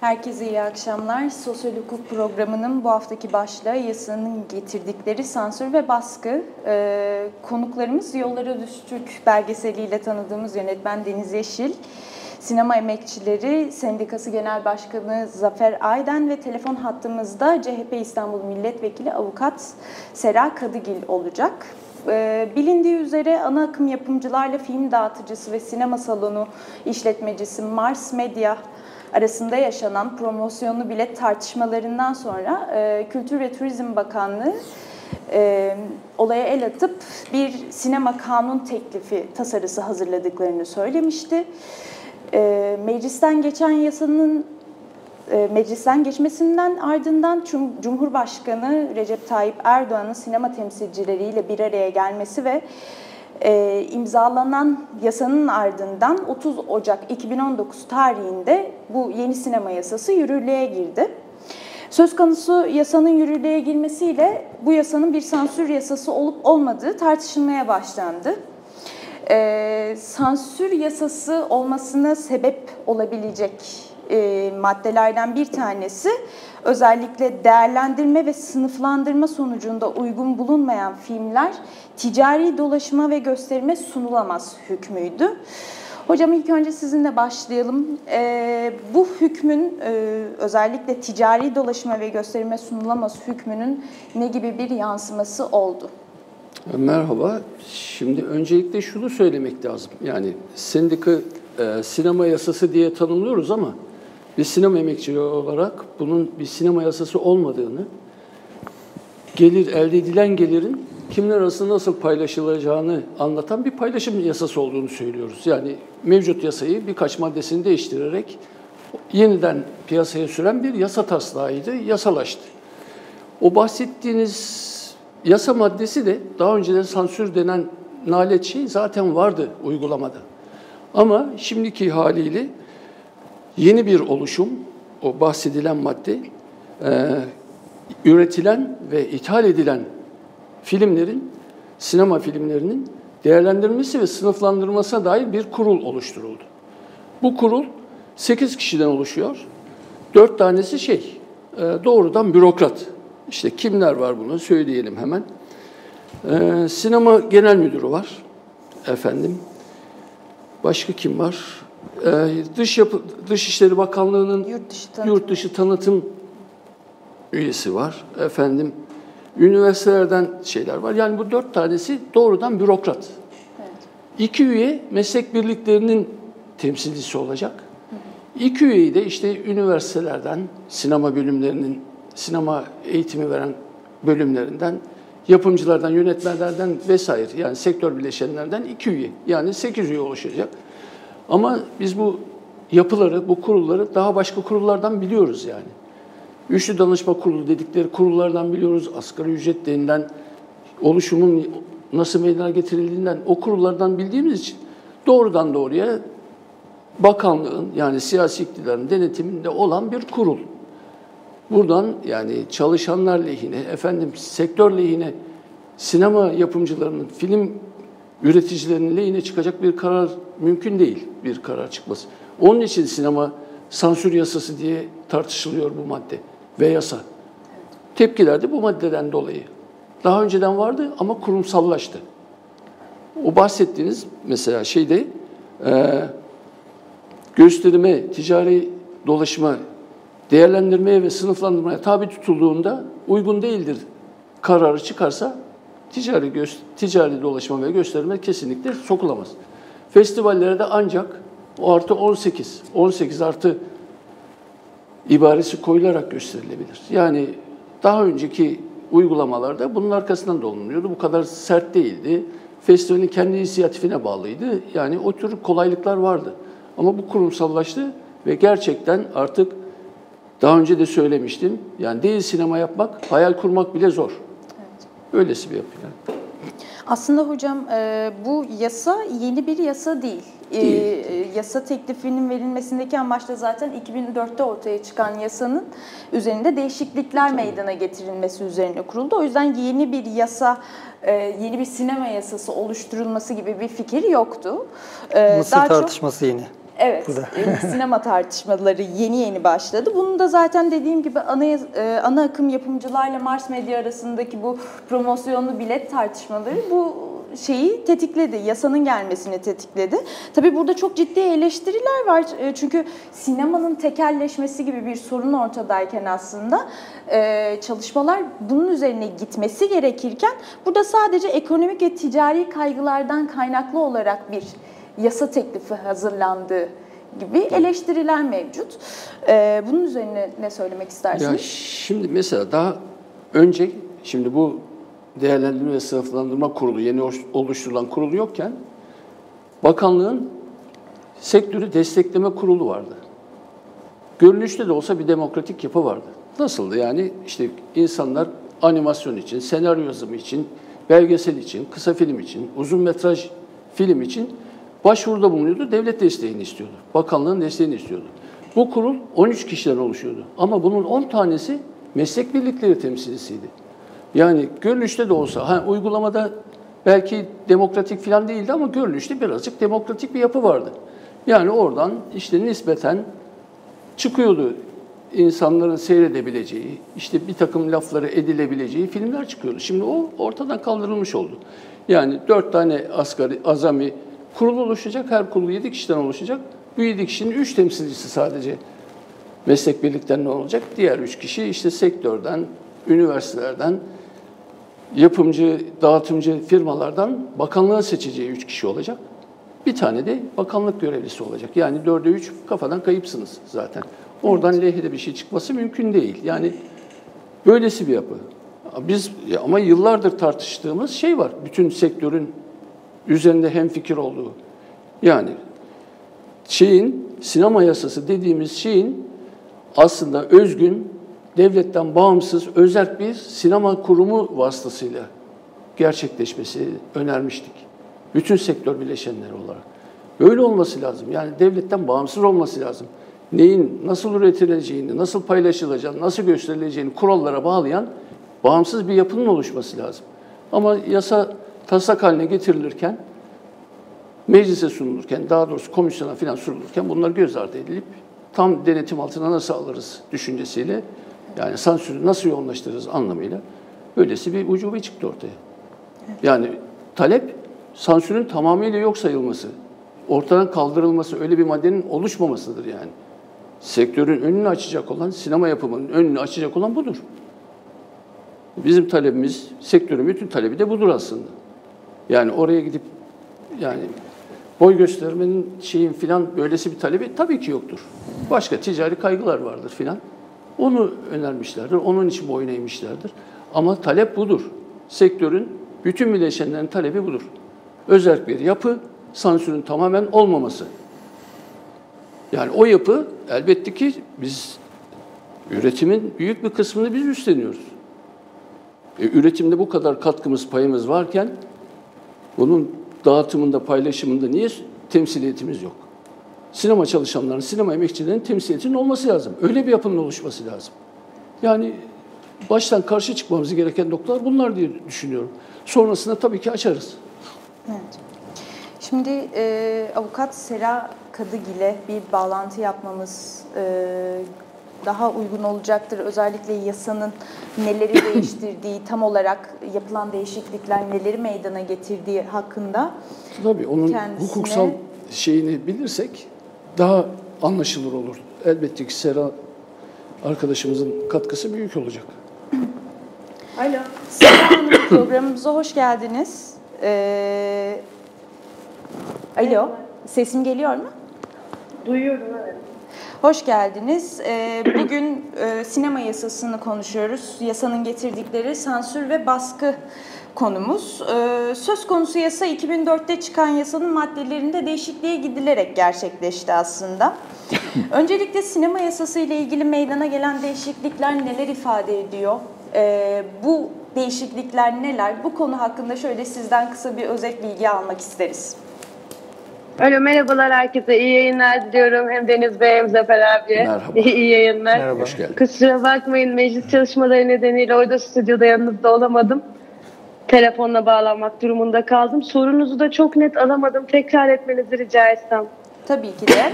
Herkese iyi akşamlar. Sosyal hukuk programının bu haftaki başlığı yasanın getirdikleri sansür ve baskı. Ee, konuklarımız Yollara Düştük belgeseliyle tanıdığımız yönetmen Deniz Yeşil, Sinema Emekçileri Sendikası Genel Başkanı Zafer Ayden ve telefon hattımızda CHP İstanbul Milletvekili Avukat Sera Kadıgil olacak. Ee, bilindiği üzere ana akım yapımcılarla film dağıtıcısı ve sinema salonu işletmecisi Mars Media arasında yaşanan promosyonlu bilet tartışmalarından sonra e, Kültür ve Turizm Bakanlığı e, olaya el atıp bir sinema kanun teklifi tasarısı hazırladıklarını söylemişti. E, meclisten geçen yasanın e, meclisten geçmesinden ardından Cumhurbaşkanı Recep Tayyip Erdoğan'ın sinema temsilcileriyle bir araya gelmesi ve e, imzalanan yasanın ardından 30 Ocak 2019 tarihinde bu yeni sinema yasası yürürlüğe girdi. Söz konusu yasanın yürürlüğe girmesiyle bu yasanın bir sansür yasası olup olmadığı tartışılmaya başlandı. Ee, sansür yasası olmasına sebep olabilecek e, maddelerden bir tanesi özellikle değerlendirme ve sınıflandırma sonucunda uygun bulunmayan filmler ticari dolaşıma ve gösterime sunulamaz hükmüydü. Hocam ilk önce sizinle başlayalım. Ee, bu hükmün e, özellikle ticari dolaşıma ve gösterime sunulamaz hükmünün ne gibi bir yansıması oldu? Merhaba. Şimdi öncelikle şunu söylemek lazım. Yani sendika e, sinema yasası diye tanımlıyoruz ama bir sinema emekçileri olarak bunun bir sinema yasası olmadığını, gelir elde edilen gelirin kimler arasında nasıl paylaşılacağını anlatan bir paylaşım yasası olduğunu söylüyoruz. Yani mevcut yasayı birkaç maddesini değiştirerek yeniden piyasaya süren bir yasa taslağıydı, yasalaştı. O bahsettiğiniz yasa maddesi de daha önceden sansür denen nalet şey zaten vardı uygulamada. Ama şimdiki haliyle yeni bir oluşum, o bahsedilen madde, e, üretilen ve ithal edilen filmlerin, sinema filmlerinin değerlendirilmesi ve sınıflandırılmasına dair bir kurul oluşturuldu. Bu kurul 8 kişiden oluşuyor. 4 tanesi şey, e, doğrudan bürokrat. İşte kimler var bunu söyleyelim hemen. E, sinema Genel Müdürü var, efendim. Başka kim var? Ee, dış yapı, Dışişleri Bakanlığı'nın yurt dışı, tanıtım. yurt dışı tanıtım üyesi var. Efendim üniversitelerden şeyler var. Yani bu dört tanesi doğrudan bürokrat. Evet. İki üye meslek birliklerinin temsilcisi olacak. İki üyeyi de işte üniversitelerden, sinema bölümlerinin, sinema eğitimi veren bölümlerinden, yapımcılardan, yönetmenlerden vesaire yani sektör bileşenlerden iki üye. Yani sekiz üye oluşacak. Ama biz bu yapıları, bu kurulları daha başka kurullardan biliyoruz yani. Üçlü danışma kurulu dedikleri kurullardan biliyoruz. Asgari ücret denilen oluşumun nasıl meydana getirildiğinden o kurullardan bildiğimiz için doğrudan doğruya bakanlığın yani siyasi iktidarın denetiminde olan bir kurul. Buradan yani çalışanlar lehine, efendim sektör lehine, sinema yapımcılarının, film üreticilerinin lehine çıkacak bir karar mümkün değil bir karar çıkması. Onun için sinema sansür yasası diye tartışılıyor bu madde ve yasa. Tepkiler de bu maddeden dolayı. Daha önceden vardı ama kurumsallaştı. O bahsettiğiniz mesela şeyde e, gösterime, ticari dolaşıma, değerlendirmeye ve sınıflandırmaya tabi tutulduğunda uygun değildir kararı çıkarsa ticari ticari dolaşıma ve gösterime kesinlikle sokulamaz. Festivallere de ancak artı 18, 18 artı ibaresi koyularak gösterilebilir. Yani daha önceki uygulamalarda bunun arkasından dolanılıyordu. Bu kadar sert değildi. Festivalin kendi inisiyatifine bağlıydı. Yani o tür kolaylıklar vardı. Ama bu kurumsallaştı ve gerçekten artık daha önce de söylemiştim. Yani değil sinema yapmak, hayal kurmak bile zor. Evet. Öylesi bir yapı yani. Aslında hocam e, bu yasa yeni bir yasa değil. E, değil. E, yasa teklifinin verilmesindeki amaç da zaten 2004'te ortaya çıkan yasanın üzerinde değişiklikler meydana getirilmesi üzerine kuruldu. O yüzden yeni bir yasa, yeni bir sinema yasası oluşturulması gibi bir fikir yoktu. Mısır Daha tartışması çok, yeni. Evet, e, sinema tartışmaları yeni yeni başladı. Bunun da zaten dediğim gibi ana, e, ana akım yapımcılarla Mars Medya arasındaki bu promosyonlu bilet tartışmaları bu şeyi tetikledi, yasanın gelmesini tetikledi. Tabii burada çok ciddi eleştiriler var. E, çünkü sinemanın tekelleşmesi gibi bir sorun ortadayken aslında çalışmalar bunun üzerine gitmesi gerekirken burada sadece ekonomik ve ticari kaygılardan kaynaklı olarak bir yasa teklifi hazırlandığı gibi eleştiriler mevcut. Ee, bunun üzerine ne söylemek istersiniz? Ya şimdi mesela daha önce, şimdi bu değerlendirme ve sınıflandırma kurulu, yeni oluşturulan kurulu yokken bakanlığın sektörü destekleme kurulu vardı. Görünüşte de olsa bir demokratik yapı vardı. Nasıldı yani? işte insanlar animasyon için, senaryo yazımı için, belgesel için, kısa film için, uzun metraj film için başvuruda bulunuyordu. Devlet desteğini istiyordu. Bakanlığın desteğini istiyordu. Bu kurul 13 kişiden oluşuyordu. Ama bunun 10 tanesi meslek birlikleri temsilcisiydi. Yani görünüşte de olsa, ha, uygulamada belki demokratik falan değildi ama görünüşte birazcık demokratik bir yapı vardı. Yani oradan işte nispeten çıkıyordu insanların seyredebileceği, işte bir takım lafları edilebileceği filmler çıkıyordu. Şimdi o ortadan kaldırılmış oldu. Yani dört tane asgari, azami kurul oluşacak. Her kurul yedi kişiden oluşacak. Bu yedi kişinin üç temsilcisi sadece meslek birliklerinden olacak. Diğer üç kişi işte sektörden, üniversitelerden, yapımcı, dağıtımcı firmalardan bakanlığa seçeceği üç kişi olacak. Bir tane de bakanlık görevlisi olacak. Yani dörde üç kafadan kayıpsınız zaten. Oradan evet. lehide bir şey çıkması mümkün değil. Yani böylesi bir yapı. Biz ama yıllardır tartıştığımız şey var. Bütün sektörün üzerinde hem fikir olduğu. Yani şeyin sinema yasası dediğimiz şeyin aslında özgün, devletten bağımsız, özel bir sinema kurumu vasıtasıyla gerçekleşmesi önermiştik. Bütün sektör bileşenleri olarak. Böyle olması lazım. Yani devletten bağımsız olması lazım. Neyin nasıl üretileceğini, nasıl paylaşılacağını, nasıl gösterileceğini kurallara bağlayan bağımsız bir yapının oluşması lazım. Ama yasa taslak haline getirilirken, meclise sunulurken, daha doğrusu komisyona falan sunulurken bunlar göz ardı edilip tam denetim altına nasıl alırız düşüncesiyle, yani sansürü nasıl yoğunlaştırırız anlamıyla böylesi bir ucube çıktı ortaya. Yani talep sansürün tamamıyla yok sayılması, ortadan kaldırılması, öyle bir maddenin oluşmamasıdır yani. Sektörün önünü açacak olan, sinema yapımının önünü açacak olan budur. Bizim talebimiz, sektörün bütün talebi de budur aslında. Yani oraya gidip yani boy göstermenin şeyin filan böylesi bir talebi tabii ki yoktur. Başka ticari kaygılar vardır filan. Onu önermişlerdir, onun için boyun eğmişlerdir. Ama talep budur. Sektörün bütün bileşenlerin talebi budur. Özel bir yapı, sansürün tamamen olmaması. Yani o yapı elbette ki biz üretimin büyük bir kısmını biz üstleniyoruz. E, üretimde bu kadar katkımız, payımız varken bunun dağıtımında, paylaşımında niye temsiliyetimiz yok? Sinema çalışanlarının, sinema emekçilerinin temsiliyetinin olması lazım. Öyle bir yapının oluşması lazım. Yani baştan karşı çıkmamız gereken noktalar bunlar diye düşünüyorum. Sonrasında tabii ki açarız. Evet. Şimdi e, avukat Sera Kadıg ile bir bağlantı yapmamız e, daha uygun olacaktır. Özellikle yasanın neleri değiştirdiği, tam olarak yapılan değişiklikler neleri meydana getirdiği hakkında. Tabii onun kendisine... hukuksal şeyini bilirsek daha anlaşılır olur. Elbette ki Sera arkadaşımızın katkısı büyük olacak. Alo. Sera Hanım programımıza hoş geldiniz. Ee, alo. Sesim geliyor mu? Duyuyorum evet. Hoş geldiniz. Ee, bugün e, sinema yasasını konuşuyoruz. Yasanın getirdikleri sansür ve baskı konumuz. Ee, söz konusu yasa 2004'te çıkan yasanın maddelerinde değişikliğe gidilerek gerçekleşti aslında. Öncelikle sinema yasası ile ilgili meydana gelen değişiklikler neler ifade ediyor? Ee, bu değişiklikler neler? Bu konu hakkında şöyle sizden kısa bir özet bilgi almak isteriz. Alo merhabalar herkese. iyi yayınlar diliyorum. Hem Deniz Bey hem Zafer abi. Merhaba. İyi yayınlar. Merhaba. Hoş geldin. Kusura bakmayın meclis çalışmaları nedeniyle orada stüdyoda yanınızda olamadım. Telefonla bağlanmak durumunda kaldım. Sorunuzu da çok net alamadım. Tekrar etmenizi rica etsem. tabii ki de.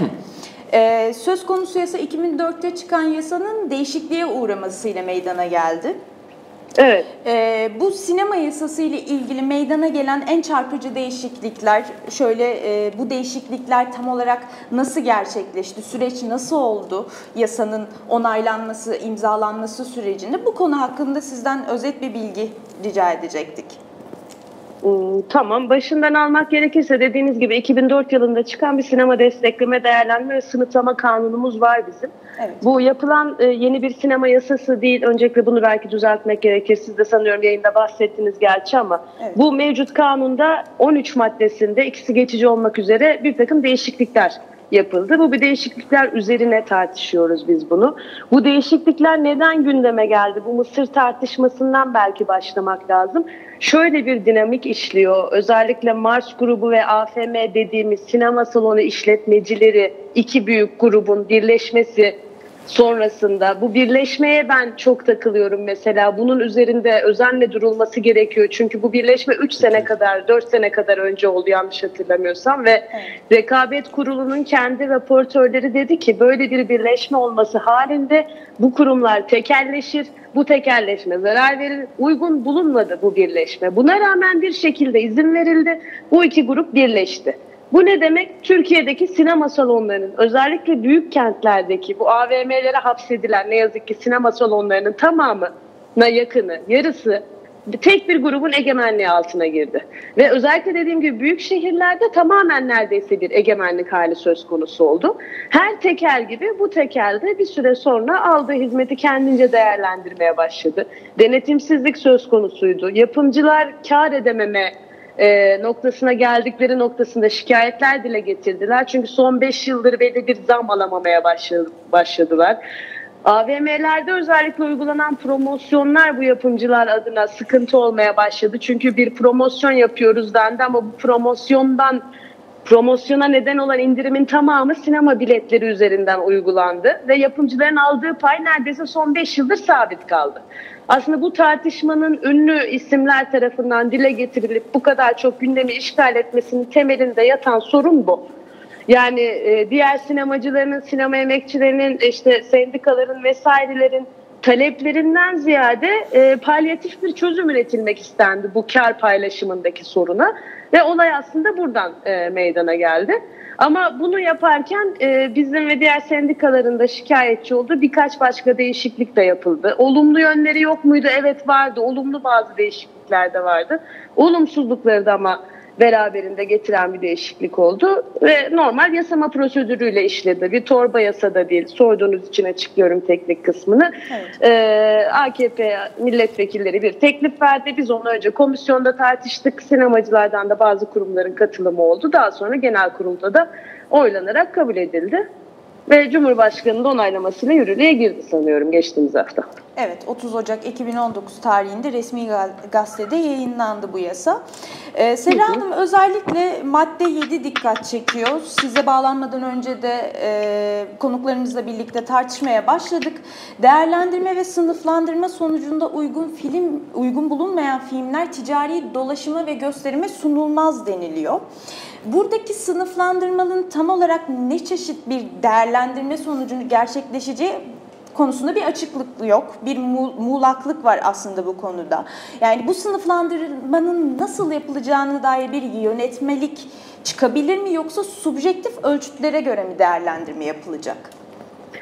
Ee, söz konusu yasa 2004'te çıkan yasanın değişikliğe uğramasıyla meydana geldi. Evet. Ee, bu sinema yasası ile ilgili meydana gelen en çarpıcı değişiklikler, şöyle e, bu değişiklikler tam olarak nasıl gerçekleşti, süreç nasıl oldu, yasanın onaylanması, imzalanması sürecinde bu konu hakkında sizden özet bir bilgi rica edecektik. Hmm, tamam. Başından almak gerekirse dediğiniz gibi 2004 yılında çıkan bir sinema destekleme, değerlenme ve sınıflama kanunumuz var bizim. Evet. Bu yapılan e, yeni bir sinema yasası değil. Öncelikle bunu belki düzeltmek gerekir. Siz de sanıyorum yayında bahsettiniz gerçi ama Evet. bu mevcut kanunda 13 maddesinde ikisi geçici olmak üzere bir takım değişiklikler yapıldı. Bu bir değişiklikler üzerine tartışıyoruz biz bunu. Bu değişiklikler neden gündeme geldi? Bu Mısır tartışmasından belki başlamak lazım. Şöyle bir dinamik işliyor. Özellikle Mars grubu ve AFM dediğimiz sinema salonu işletmecileri iki büyük grubun birleşmesi sonrasında bu birleşmeye ben çok takılıyorum mesela. Bunun üzerinde özenle durulması gerekiyor. Çünkü bu birleşme 3 sene kadar, 4 sene kadar önce oldu yanlış hatırlamıyorsam ve Rekabet Kurulu'nun kendi raportörleri dedi ki böyle bir birleşme olması halinde bu kurumlar tekelleşir. Bu tekelleşme zarar verir. Uygun bulunmadı bu birleşme. Buna rağmen bir şekilde izin verildi. Bu iki grup birleşti. Bu ne demek? Türkiye'deki sinema salonlarının özellikle büyük kentlerdeki bu AVM'lere hapsedilen ne yazık ki sinema salonlarının tamamına yakını, yarısı tek bir grubun egemenliği altına girdi. Ve özellikle dediğim gibi büyük şehirlerde tamamen neredeyse bir egemenlik hali söz konusu oldu. Her tekel gibi bu tekel de bir süre sonra aldığı hizmeti kendince değerlendirmeye başladı. Denetimsizlik söz konusuydu. Yapımcılar kar edememe e, noktasına geldikleri noktasında şikayetler dile getirdiler. Çünkü son 5 yıldır belli bir zam alamamaya başladı, başladılar. AVM'lerde özellikle uygulanan promosyonlar bu yapımcılar adına sıkıntı olmaya başladı. Çünkü bir promosyon yapıyoruz dendi ama bu promosyondan promosyona neden olan indirimin tamamı sinema biletleri üzerinden uygulandı ve yapımcıların aldığı pay neredeyse son 5 yıldır sabit kaldı. Aslında bu tartışmanın ünlü isimler tarafından dile getirilip bu kadar çok gündemi işgal etmesinin temelinde yatan sorun bu. Yani e, diğer sinemacıların, sinema emekçilerinin, işte sendikaların vesairelerin taleplerinden ziyade e, palyatif bir çözüm üretilmek istendi bu kar paylaşımındaki soruna ve olay aslında buradan e, meydana geldi. Ama bunu yaparken e, bizim ve diğer sendikaların da şikayetçi oldu. Birkaç başka değişiklik de yapıldı. Olumlu yönleri yok muydu? Evet vardı. Olumlu bazı değişiklikler de vardı. Olumsuzlukları da ama beraberinde getiren bir değişiklik oldu ve normal yasama prosedürüyle işledi. Bir torba yasada değil. Sorduğunuz için açıklıyorum teknik kısmını. Evet. Ee, AKP milletvekilleri bir teklif verdi. Biz onu önce komisyonda tartıştık. Sinemacılardan da bazı kurumların katılımı oldu. Daha sonra genel kurulda da oylanarak kabul edildi. Ve Cumhurbaşkanı'nın onaylamasıyla yürürlüğe girdi sanıyorum geçtiğimiz hafta. Evet, 30 Ocak 2019 tarihinde resmi ga- gazetede yayınlandı bu yasa. Ee, Sera Hanım özellikle madde 7 dikkat çekiyor. Size bağlanmadan önce de e, konuklarımızla birlikte tartışmaya başladık. Değerlendirme ve sınıflandırma sonucunda uygun film uygun bulunmayan filmler ticari dolaşıma ve gösterime sunulmaz deniliyor. Buradaki sınıflandırmanın tam olarak ne çeşit bir değerlendirme sonucunu gerçekleşeceği konusunda bir açıklık yok. Bir mu- muğlaklık var aslında bu konuda. Yani bu sınıflandırmanın nasıl yapılacağına dair bir yönetmelik çıkabilir mi yoksa subjektif ölçütlere göre mi değerlendirme yapılacak?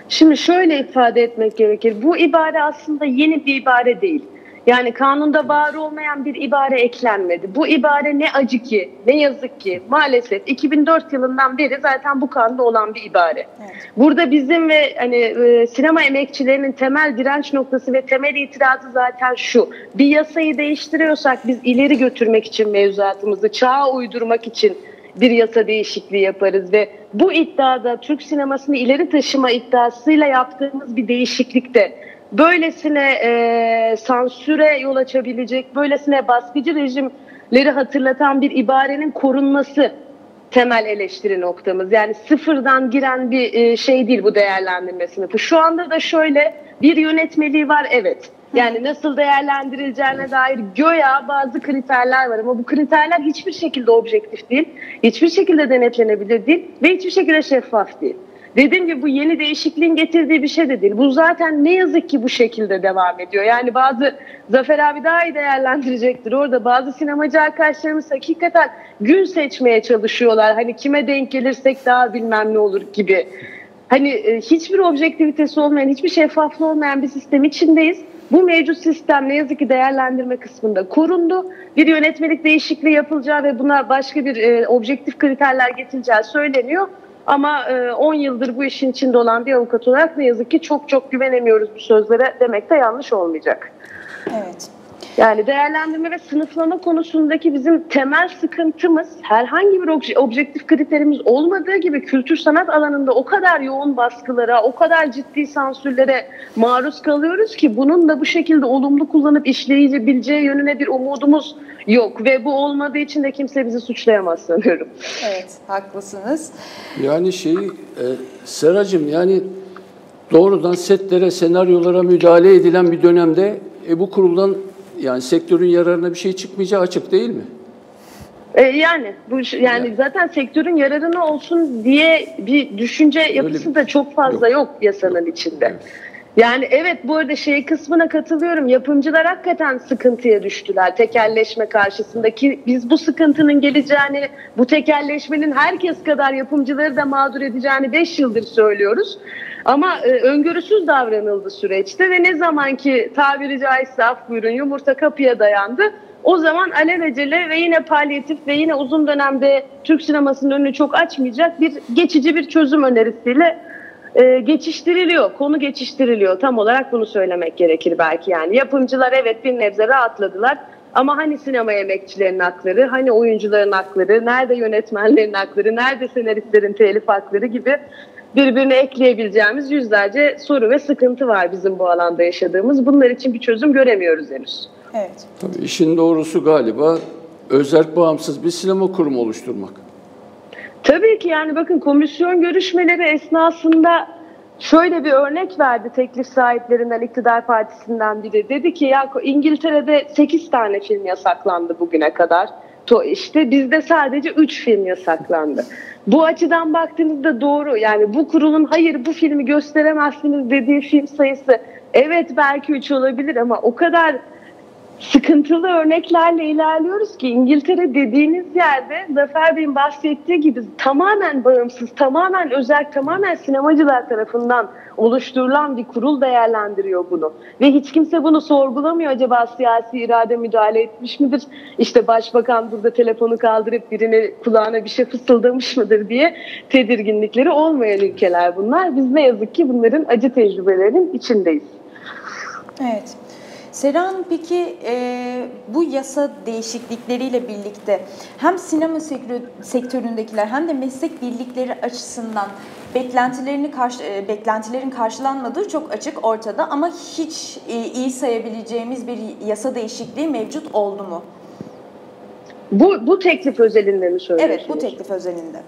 Şimdi şöyle ifade etmek gerekir. Bu ibare aslında yeni bir ibare değil. Yani kanunda var olmayan bir ibare eklenmedi. Bu ibare ne acı ki, ne yazık ki maalesef 2004 yılından beri zaten bu kanunda olan bir ibare. Evet. Burada bizim ve hani e, sinema emekçilerinin temel direnç noktası ve temel itirazı zaten şu. Bir yasayı değiştiriyorsak biz ileri götürmek için mevzuatımızı, çağa uydurmak için bir yasa değişikliği yaparız ve bu iddiada Türk sinemasını ileri taşıma iddiasıyla yaptığımız bir değişiklikte böylesine e, sansüre yol açabilecek, böylesine baskıcı rejimleri hatırlatan bir ibarenin korunması temel eleştiri noktamız. Yani sıfırdan giren bir e, şey değil bu değerlendirme sınıfı. Şu anda da şöyle bir yönetmeliği var evet. Yani nasıl değerlendirileceğine dair göya bazı kriterler var ama bu kriterler hiçbir şekilde objektif değil, hiçbir şekilde denetlenebilir değil ve hiçbir şekilde şeffaf değil. Dediğim gibi bu yeni değişikliğin getirdiği bir şey de değil. Bu zaten ne yazık ki bu şekilde devam ediyor. Yani bazı Zafer abi daha iyi değerlendirecektir orada. Bazı sinemacı arkadaşlarımız hakikaten gün seçmeye çalışıyorlar. Hani kime denk gelirsek daha bilmem ne olur gibi. Hani e, hiçbir objektivitesi olmayan, hiçbir şeffaflığı olmayan bir sistem içindeyiz. Bu mevcut sistem ne yazık ki değerlendirme kısmında korundu. Bir yönetmelik değişikliği yapılacağı ve buna başka bir e, objektif kriterler getirileceği söyleniyor. Ama 10 e, yıldır bu işin içinde olan bir avukat olarak ne yazık ki çok çok güvenemiyoruz bu sözlere demek de yanlış olmayacak. Evet. Yani değerlendirme ve sınıflama konusundaki bizim temel sıkıntımız herhangi bir objektif kriterimiz olmadığı gibi kültür sanat alanında o kadar yoğun baskılara, o kadar ciddi sansürlere maruz kalıyoruz ki bunun da bu şekilde olumlu kullanıp işleyebileceği yönüne bir umudumuz yok ve bu olmadığı için de kimse bizi suçlayamaz sanıyorum. Evet, haklısınız. Yani şeyi e, Seracığım yani doğrudan setlere, senaryolara müdahale edilen bir dönemde e, bu kuruldan yani sektörün yararına bir şey çıkmayacağı açık değil mi? E, yani bu yani, yani zaten sektörün yararına olsun diye bir düşünce yapısı Öyle da çok fazla yok, yok yasanın içinde. Evet. Yani evet bu arada şey kısmına katılıyorum. Yapımcılar hakikaten sıkıntıya düştüler tekelleşme karşısındaki. Biz bu sıkıntının geleceğini, bu tekelleşmenin herkes kadar yapımcıları da mağdur edeceğini 5 yıldır söylüyoruz. Ama e, öngörüsüz davranıldı süreçte ve ne zaman ki tabiri caizse af buyurun yumurta kapıya dayandı. O zaman alelacele ve yine palyatif ve yine uzun dönemde Türk sinemasının önünü çok açmayacak bir geçici bir çözüm önerisiyle e, geçiştiriliyor. Konu geçiştiriliyor. Tam olarak bunu söylemek gerekir belki yani. Yapımcılar evet bir nebze rahatladılar. Ama hani sinema emekçilerinin hakları, hani oyuncuların hakları, nerede yönetmenlerin hakları, nerede senaristlerin telif hakları gibi birbirine ekleyebileceğimiz yüzlerce soru ve sıkıntı var bizim bu alanda yaşadığımız. Bunlar için bir çözüm göremiyoruz henüz. Evet. Tabii işin doğrusu galiba özerk bağımsız bir sinema kurumu oluşturmak. Tabii ki yani bakın komisyon görüşmeleri esnasında şöyle bir örnek verdi teklif sahiplerinden iktidar partisinden biri. Dedi ki ya İngiltere'de 8 tane film yasaklandı bugüne kadar. To işte bizde sadece 3 film yasaklandı. Bu açıdan baktığınızda doğru. Yani bu kurulun hayır bu filmi gösteremezsiniz dediği film sayısı evet belki 3 olabilir ama o kadar sıkıntılı örneklerle ilerliyoruz ki İngiltere dediğiniz yerde Zafer Bey'in bahsettiği gibi tamamen bağımsız, tamamen özel, tamamen sinemacılar tarafından oluşturulan bir kurul değerlendiriyor bunu. Ve hiç kimse bunu sorgulamıyor acaba siyasi irade müdahale etmiş midir? İşte başbakan burada telefonu kaldırıp birine kulağına bir şey fısıldamış mıdır diye tedirginlikleri olmayan ülkeler bunlar. Biz ne yazık ki bunların acı tecrübelerinin içindeyiz. Evet. Seran peki e, bu yasa değişiklikleriyle birlikte hem sinema sektöründekiler hem de meslek birlikleri açısından beklentilerini karşı, e, beklentilerin karşılanmadığı çok açık ortada ama hiç e, iyi sayabileceğimiz bir yasa değişikliği mevcut oldu mu? Bu, bu teklif özelinde mi söylüyorsunuz? Evet bu teklif özelinde.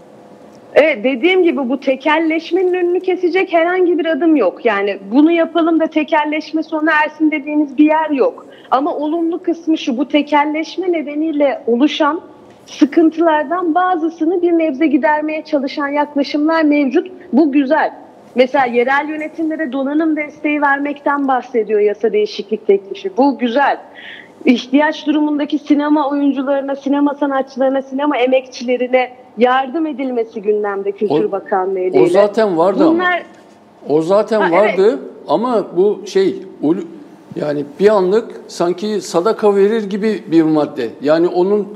Evet dediğim gibi bu tekelleşmenin önünü kesecek herhangi bir adım yok. Yani bunu yapalım da tekelleşme sona ersin dediğiniz bir yer yok. Ama olumlu kısmı şu bu tekelleşme nedeniyle oluşan sıkıntılardan bazısını bir nebze gidermeye çalışan yaklaşımlar mevcut. Bu güzel. Mesela yerel yönetimlere donanım desteği vermekten bahsediyor yasa değişiklik teklifi. Bu güzel. İhtiyaç durumundaki sinema oyuncularına, sinema sanatçılarına, sinema emekçilerine yardım edilmesi gündemde Kültür o, Bakanlığı ile. O zaten vardı Bunlar, ama. O zaten ha, vardı evet. ama bu şey yani bir anlık sanki sadaka verir gibi bir madde. Yani onun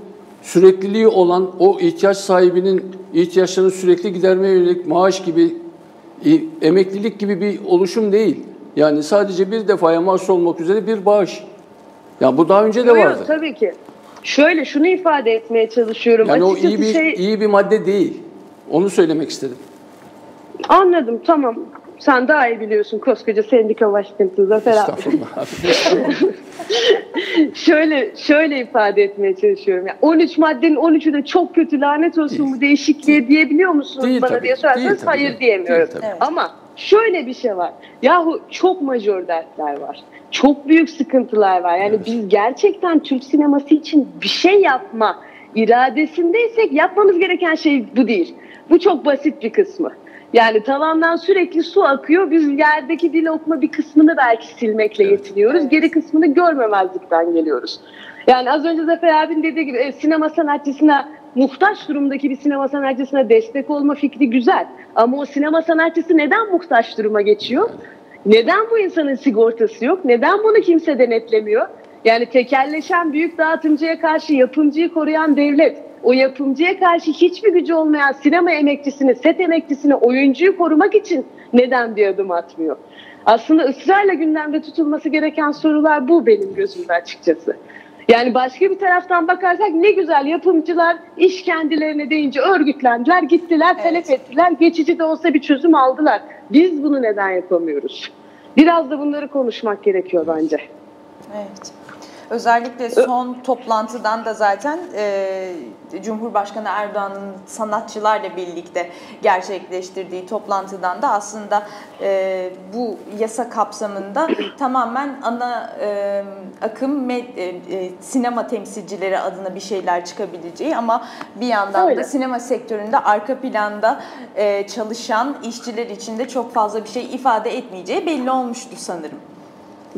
sürekliliği olan o ihtiyaç sahibinin ihtiyaçlarını sürekli gidermeye yönelik maaş gibi emeklilik gibi bir oluşum değil. Yani sadece bir defaya maaş olmak üzere bir bağış. Ya bu daha önce de vardı. Yok, tabii ki. Şöyle şunu ifade etmeye çalışıyorum. Yani Açıkçası o iyi bir şey... iyi bir madde değil. Onu söylemek istedim. Anladım tamam. Sen daha iyi biliyorsun koskoca sendika başkanı Zafer abi. şöyle şöyle ifade etmeye çalışıyorum. Yani 13 maddenin 13'ü de çok kötü lanet olsun değil. bu değişikliğe diyebiliyor musunuz değil, bana tabii, diye sorarsanız hayır değil, diyemiyorum. Değil, Ama şöyle bir şey var. Yahu çok majör dertler var. Çok büyük sıkıntılar var. Yani Evet. biz gerçekten Türk sineması için bir şey yapma iradesindeysek yapmamız gereken şey bu değil. Bu çok basit bir kısmı. Yani tavandan sürekli su akıyor. Biz yerdeki dil okuma bir kısmını belki silmekle Evet. yetiniyoruz. Geri kısmını görmemezlikten geliyoruz. Yani az önce Zafer abinin dediği gibi e, sinema sanatçısına muhtaç durumdaki bir sinema sanatçısına destek olma fikri güzel. Ama o sinema sanatçısı neden muhtaç duruma geçiyor? Neden bu insanın sigortası yok? Neden bunu kimse denetlemiyor? Yani tekelleşen büyük dağıtımcıya karşı yapımcıyı koruyan devlet, o yapımcıya karşı hiçbir gücü olmayan sinema emekçisini, set emekçisini, oyuncuyu korumak için neden bir adım atmıyor? Aslında ısrarla gündemde tutulması gereken sorular bu benim gözümde açıkçası. Yani başka bir taraftan bakarsak ne güzel yapımcılar iş kendilerine deyince örgütlendiler, gittiler, Evet. talep ettiler, geçici de olsa bir çözüm aldılar. Biz bunu neden yapamıyoruz? Biraz da bunları konuşmak gerekiyor bence. Evet. Özellikle son toplantıdan da zaten e, Cumhurbaşkanı Erdoğan'ın sanatçılarla birlikte gerçekleştirdiği toplantıdan da aslında e, bu yasa kapsamında tamamen ana e, akım med- e, e, sinema temsilcileri adına bir şeyler çıkabileceği ama bir yandan Öyle. da sinema sektöründe arka planda e, çalışan işçiler için de çok fazla bir şey ifade etmeyeceği belli olmuştu sanırım.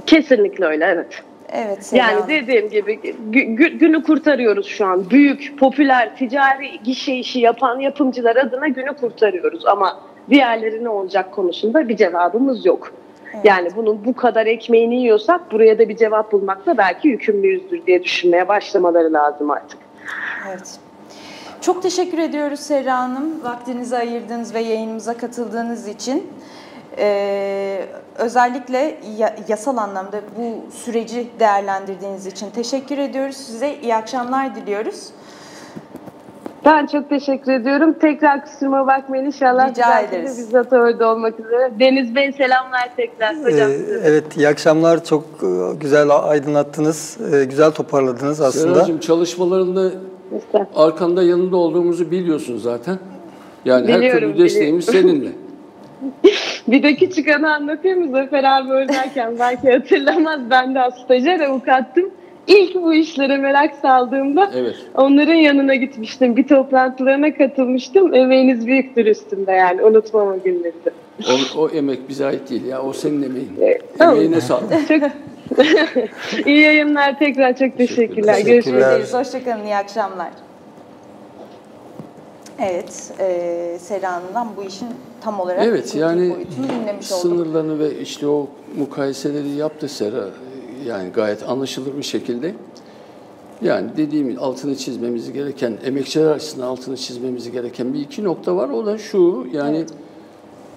Kesinlikle öyle evet. Evet. Sena Yani dediğim gibi gü- günü kurtarıyoruz şu an. Büyük, popüler, ticari gişe işi yapan yapımcılar adına günü kurtarıyoruz. Ama diğerleri ne olacak konusunda bir cevabımız yok. Evet. Yani bunun bu kadar ekmeğini yiyorsak buraya da bir cevap bulmakla belki yükümlüyüzdür diye düşünmeye başlamaları lazım artık. Evet. Çok teşekkür ediyoruz Serra Hanım. Vaktinizi ayırdığınız ve yayınımıza katıldığınız için. Ee, özellikle ya- yasal anlamda bu süreci değerlendirdiğiniz için teşekkür ediyoruz. Size iyi akşamlar diliyoruz. Ben çok teşekkür ediyorum. Tekrar kusuruma bakmayın inşallah. Rica ederiz. Bizzat orada olmak üzere. Deniz Bey selamlar tekrar hocam. Ee, size de. evet, iyi akşamlar. Çok e, güzel aydınlattınız, e, güzel toparladınız aslında. Seracığım çalışmalarında arkanda yanında olduğumuzu biliyorsun zaten. Yani her Biliyorum, türlü desteğimiz seninle. Bir de küçük anı anlatayım mı Zafer abi oradayken belki hatırlamaz ben de stajyer avukattım. İlk bu işlere merak saldığımda Evet. onların yanına gitmiştim. Bir toplantılarına katılmıştım. Emeğiniz büyüktür üstümde yani unutmam o günleri. de. O, o emek bize ait değil ya. O senin emeğin. Evet, tamam. Emeğine sağlık. Çok iyi yayınlar tekrar çok teşekkürler. Teşekkürler. Görüşmek üzere. Ederiz. Hoşçakalın. iyi akşamlar. Evet, e, Serra Hanım'dan bu işin tam olarak Evet yani dinlemiş olduk. sınırlarını ve işte o mukayeseleri yaptı Sera. Yani gayet anlaşılır bir şekilde. Yani dediğim altını çizmemiz gereken, emekçiler açısından altını çizmemiz gereken bir iki nokta var. O da şu, yani Evet.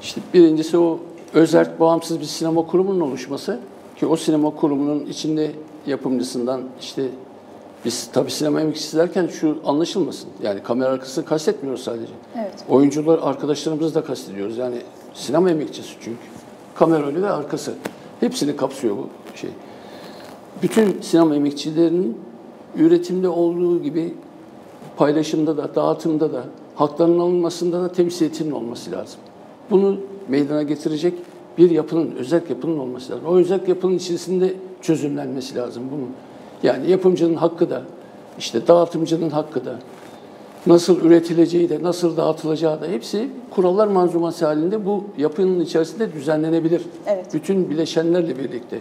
işte birincisi o özerk bağımsız bir sinema kurumunun oluşması. Ki o sinema kurumunun içinde yapımcısından işte biz tabii sinema emekçisi derken şu anlaşılmasın. Yani kamera arkasını kastetmiyoruz sadece. Evet. Oyuncular arkadaşlarımızı da kastediyoruz. Yani sinema emekçisi çünkü. Kamera önü ve arkası. Hepsini kapsıyor bu şey. Bütün sinema emekçilerinin üretimde olduğu gibi paylaşımda da, dağıtımda da, haklarının alınmasında da temsiliyetinin olması lazım. Bunu meydana getirecek bir yapının, özel yapının olması lazım. O özel yapının içerisinde çözümlenmesi lazım bunun. Yani yapımcının hakkı da, işte dağıtımcının hakkı da, nasıl üretileceği de, nasıl dağıtılacağı da hepsi kurallar manzuması halinde bu yapının içerisinde düzenlenebilir. Evet. Bütün bileşenlerle birlikte.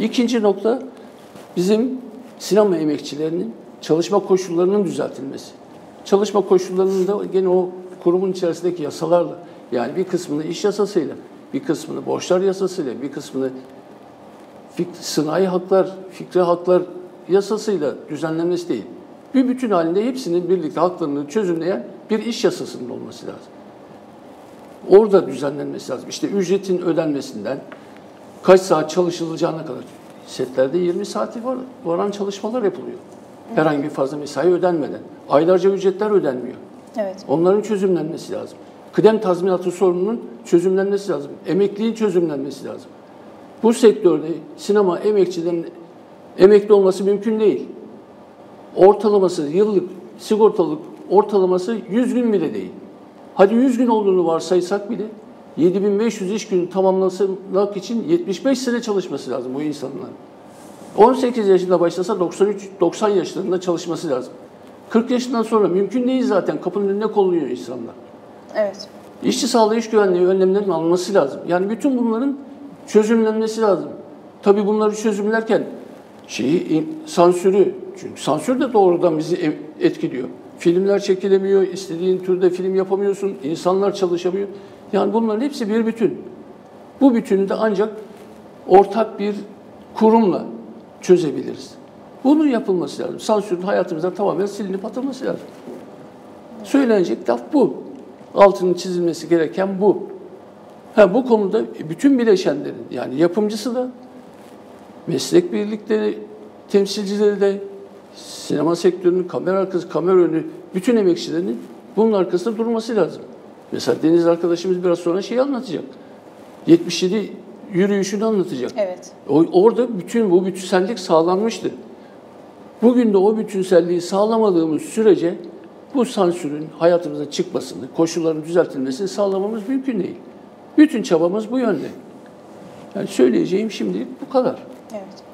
İkinci nokta bizim sinema emekçilerinin çalışma koşullarının düzeltilmesi. Çalışma koşullarının da gene o kurumun içerisindeki yasalarla yani bir kısmını iş yasasıyla, bir kısmını borçlar yasasıyla, bir kısmını fik- sınai haklar, fikri haklar yasasıyla düzenlenmesi değil. Bir bütün halinde hepsinin birlikte haklarını çözümleyen bir iş yasasının olması lazım. Orada düzenlenmesi lazım. İşte ücretin ödenmesinden, kaç saat çalışılacağına kadar. Setlerde 20 saati var, varan çalışmalar yapılıyor. Herhangi bir fazla mesai ödenmeden. Aylarca ücretler ödenmiyor. Evet. Onların çözümlenmesi lazım. Kıdem tazminatı sorununun çözümlenmesi lazım. Emekliliğin çözümlenmesi lazım. Bu sektörde sinema emekçilerinin emekli olması mümkün değil. Ortalaması yıllık sigortalık ortalaması 100 gün bile değil. Hadi 100 gün olduğunu varsaysak bile 7500 iş günü tamamlamak için 75 sene çalışması lazım bu insanların. 18 yaşında başlasa 93 90 yaşlarında çalışması lazım. 40 yaşından sonra mümkün değil zaten. Kapının önüne konuluyor insanlar. Evet. İşçi sağlığı, iş güvenliği önlemlerinin alınması lazım. Yani bütün bunların çözümlenmesi lazım. Tabii bunları çözümlerken şeyi sansürü çünkü sansür de doğrudan bizi etkiliyor. Filmler çekilemiyor, istediğin türde film yapamıyorsun, insanlar çalışamıyor. Yani bunların hepsi bir bütün. Bu bütünü de ancak ortak bir kurumla çözebiliriz. Bunun yapılması lazım. Sansürün hayatımızdan tamamen silinip atılması lazım. Söylenecek laf bu. Altının çizilmesi gereken bu. Ha, bu konuda bütün bileşenlerin yani yapımcısı da, meslek birlikleri, temsilcileri de, sinema sektörünün kamera arkası, kamera önü, bütün emekçilerinin bunun arkasında durması lazım. Mesela Deniz arkadaşımız biraz sonra şeyi anlatacak. 77 yürüyüşünü anlatacak. Evet. O, orada bütün bu bütünsellik sağlanmıştı. Bugün de o bütünselliği sağlamadığımız sürece bu sansürün hayatımıza çıkmasını, koşulların düzeltilmesini sağlamamız mümkün değil. Bütün çabamız bu yönde. Yani söyleyeceğim şimdilik bu kadar. Evet.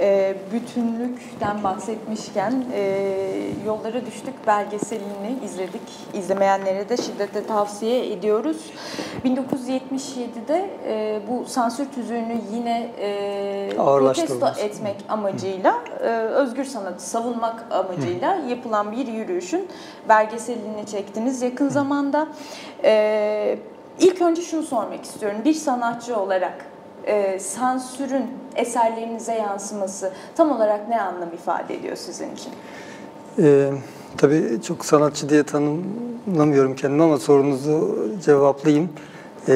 E, bütünlükten bahsetmişken e, Yollara Düştük belgeselini izledik. İzlemeyenlere de şiddetle tavsiye ediyoruz. 1977'de e, bu sansür tüzüğünü yine e, protesto etmek amacıyla, e, özgür sanatı savunmak amacıyla Hı. yapılan bir yürüyüşün belgeselini çektiniz yakın zamanda. E, ilk önce şunu sormak istiyorum. Bir sanatçı olarak e, sansürün eserlerinize yansıması tam olarak ne anlam ifade ediyor sizin için? Ee, tabii çok sanatçı diye tanımlamıyorum kendimi ama sorunuzu cevaplayayım. Ee,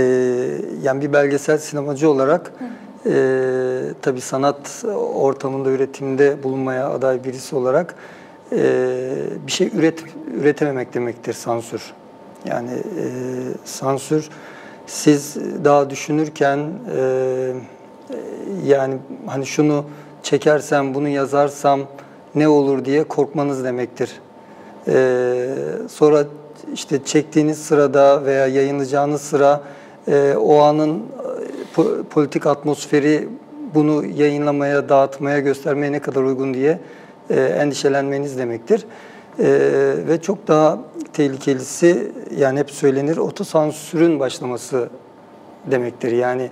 yani bir belgesel sinemacı olarak e, tabii sanat ortamında üretimde bulunmaya aday birisi olarak e, bir şey üret üretememek demektir sansür. Yani e, sansür siz daha düşünürken e, yani hani şunu çekersem, bunu yazarsam ne olur diye korkmanız demektir. E, sonra işte çektiğiniz sırada veya yayınlayacağınız sıra e, o anın e, politik atmosferi bunu yayınlamaya, dağıtmaya, göstermeye ne kadar uygun diye e, endişelenmeniz demektir. E, ve çok daha tehlikelisi yani hep söylenir otosansürün başlaması demektir. Yani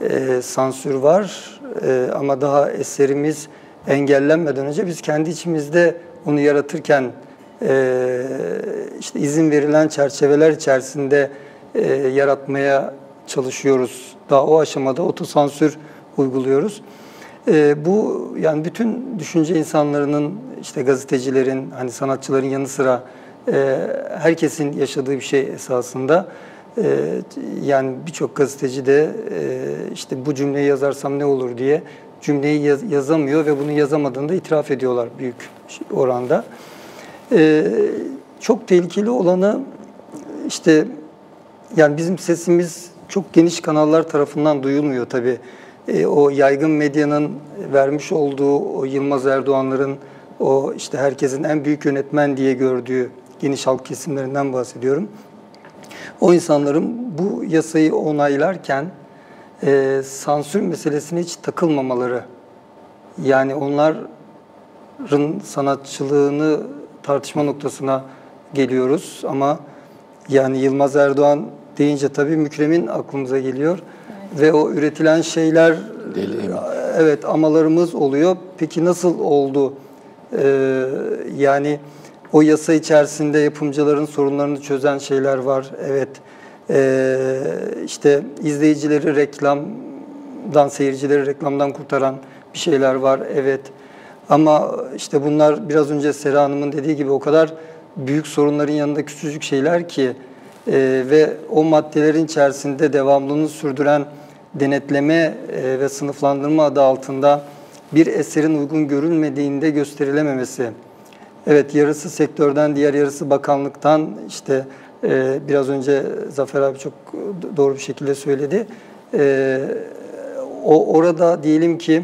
e, sansür var e, ama daha eserimiz engellenmeden önce biz kendi içimizde onu yaratırken e, işte izin verilen çerçeveler içerisinde e, yaratmaya çalışıyoruz. Daha o aşamada otosansür uyguluyoruz. E, bu yani bütün düşünce insanlarının işte gazetecilerin hani sanatçıların yanı sıra herkesin yaşadığı bir şey esasında. E, yani birçok gazeteci de e, işte bu cümleyi yazarsam ne olur diye cümleyi yaz, yazamıyor ve bunu yazamadığında itiraf ediyorlar büyük oranda. E, çok tehlikeli olanı işte yani bizim sesimiz çok geniş kanallar tarafından duyulmuyor tabii. E, o yaygın medyanın vermiş olduğu o Yılmaz Erdoğan'ların o işte herkesin en büyük yönetmen diye gördüğü geniş halk kesimlerinden bahsediyorum. O insanların bu yasayı onaylarken e, sansür meselesine hiç takılmamaları, yani onların sanatçılığını tartışma noktasına geliyoruz ama yani Yılmaz Erdoğan deyince tabii Mükrem'in aklımıza geliyor evet. ve o üretilen şeyler Deli. evet amalarımız oluyor. Peki nasıl oldu? Ee, yani o yasa içerisinde yapımcıların sorunlarını çözen şeyler var. Evet. Ee, işte izleyicileri reklamdan, seyircileri reklamdan kurtaran bir şeyler var. Evet. Ama işte bunlar biraz önce Sera Hanım'ın dediği gibi o kadar büyük sorunların yanında küçücük şeyler ki e, ve o maddelerin içerisinde devamlılığını sürdüren denetleme e, ve sınıflandırma adı altında bir eserin uygun görülmediğinde gösterilememesi Evet yarısı sektörden, diğer yarısı bakanlıktan işte e, biraz önce Zafer abi çok doğru bir şekilde söyledi. E, o orada diyelim ki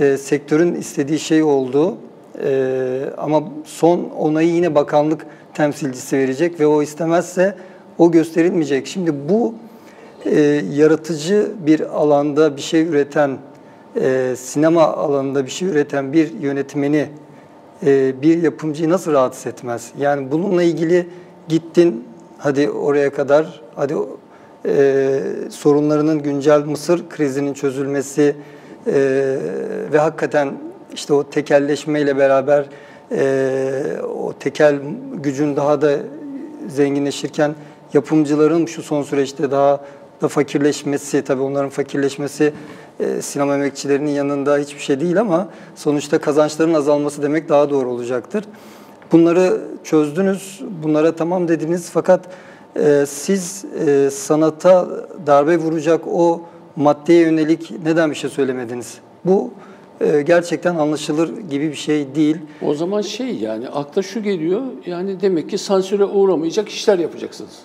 e, sektörün istediği şey oldu e, ama son onayı yine bakanlık temsilcisi verecek ve o istemezse o gösterilmeyecek. Şimdi bu e, yaratıcı bir alanda bir şey üreten, e, sinema alanında bir şey üreten bir yönetmeni, e, bir yapımcıyı nasıl rahatsız etmez? Yani bununla ilgili gittin, hadi oraya kadar, hadi e, sorunlarının güncel Mısır krizinin çözülmesi e, ve hakikaten işte o tekelleşmeyle beraber e, o tekel gücün daha da zenginleşirken yapımcıların şu son süreçte daha da fakirleşmesi, tabii onların fakirleşmesi e, sinema emekçilerinin yanında hiçbir şey değil ama sonuçta kazançların azalması demek daha doğru olacaktır. Bunları çözdünüz, bunlara tamam dediniz fakat e, siz e, sanata darbe vuracak o maddeye yönelik neden bir şey söylemediniz? Bu e, gerçekten anlaşılır gibi bir şey değil. O zaman şey yani akla şu geliyor yani demek ki sansüre uğramayacak işler yapacaksınız.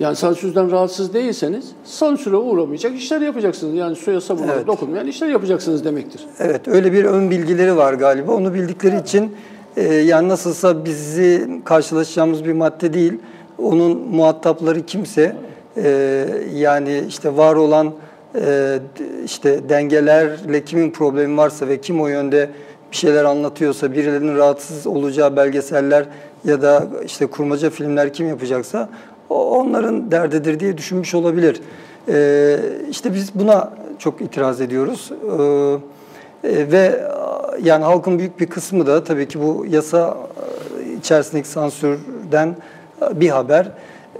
Yani sansürden rahatsız değilseniz sansüre uğramayacak işler yapacaksınız. Yani suya sabuna Evet. dokunmayan işler yapacaksınız demektir. Evet öyle bir ön bilgileri var galiba. Onu bildikleri için e, yani nasılsa bizi karşılaşacağımız bir madde değil. Onun muhatapları kimse e, yani işte var olan e, işte dengelerle kimin problemi varsa ve kim o yönde bir şeyler anlatıyorsa, birilerinin rahatsız olacağı belgeseller ya da işte kurmaca filmler kim yapacaksa onların derdidir diye düşünmüş olabilir. E, işte biz buna çok itiraz ediyoruz. E, e, ve yani halkın büyük bir kısmı da tabii ki bu yasa e, içerisindeki sansürden e, bir haber.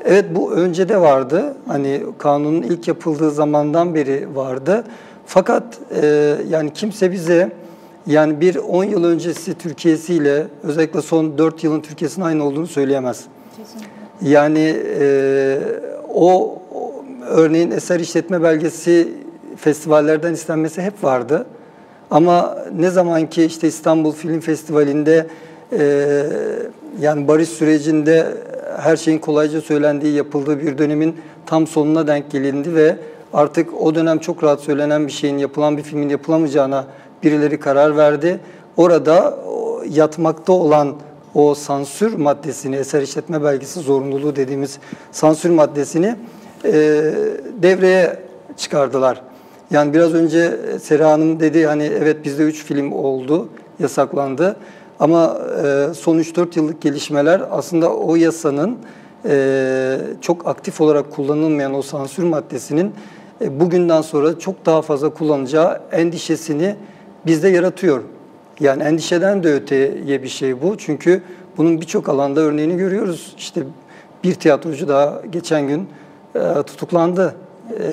Evet bu önce de vardı. Hani kanunun ilk yapıldığı zamandan beri vardı. Fakat e, yani kimse bize yani bir 10 yıl öncesi Türkiye'siyle özellikle son 4 yılın Türkiye'sinin aynı olduğunu söyleyemez. Yani e, o, örneğin eser işletme belgesi festivallerden istenmesi hep vardı. Ama ne zaman ki işte İstanbul Film Festivali'nde e, yani barış sürecinde her şeyin kolayca söylendiği, yapıldığı bir dönemin tam sonuna denk gelindi ve artık o dönem çok rahat söylenen bir şeyin, yapılan bir filmin yapılamayacağına birileri karar verdi. Orada yatmakta olan o sansür maddesini, eser işletme belgesi zorunluluğu dediğimiz sansür maddesini e, devreye çıkardılar. Yani biraz önce Sera Hanım dedi hani evet bizde 3 film oldu, yasaklandı. Ama e, son 3-4 yıllık gelişmeler aslında o yasanın e, çok aktif olarak kullanılmayan o sansür maddesinin e, bugünden sonra çok daha fazla kullanacağı endişesini bizde yaratıyor. Yani endişeden de öteye bir şey bu. Çünkü bunun birçok alanda örneğini görüyoruz. İşte bir tiyatrocu daha geçen gün e, tutuklandı. E,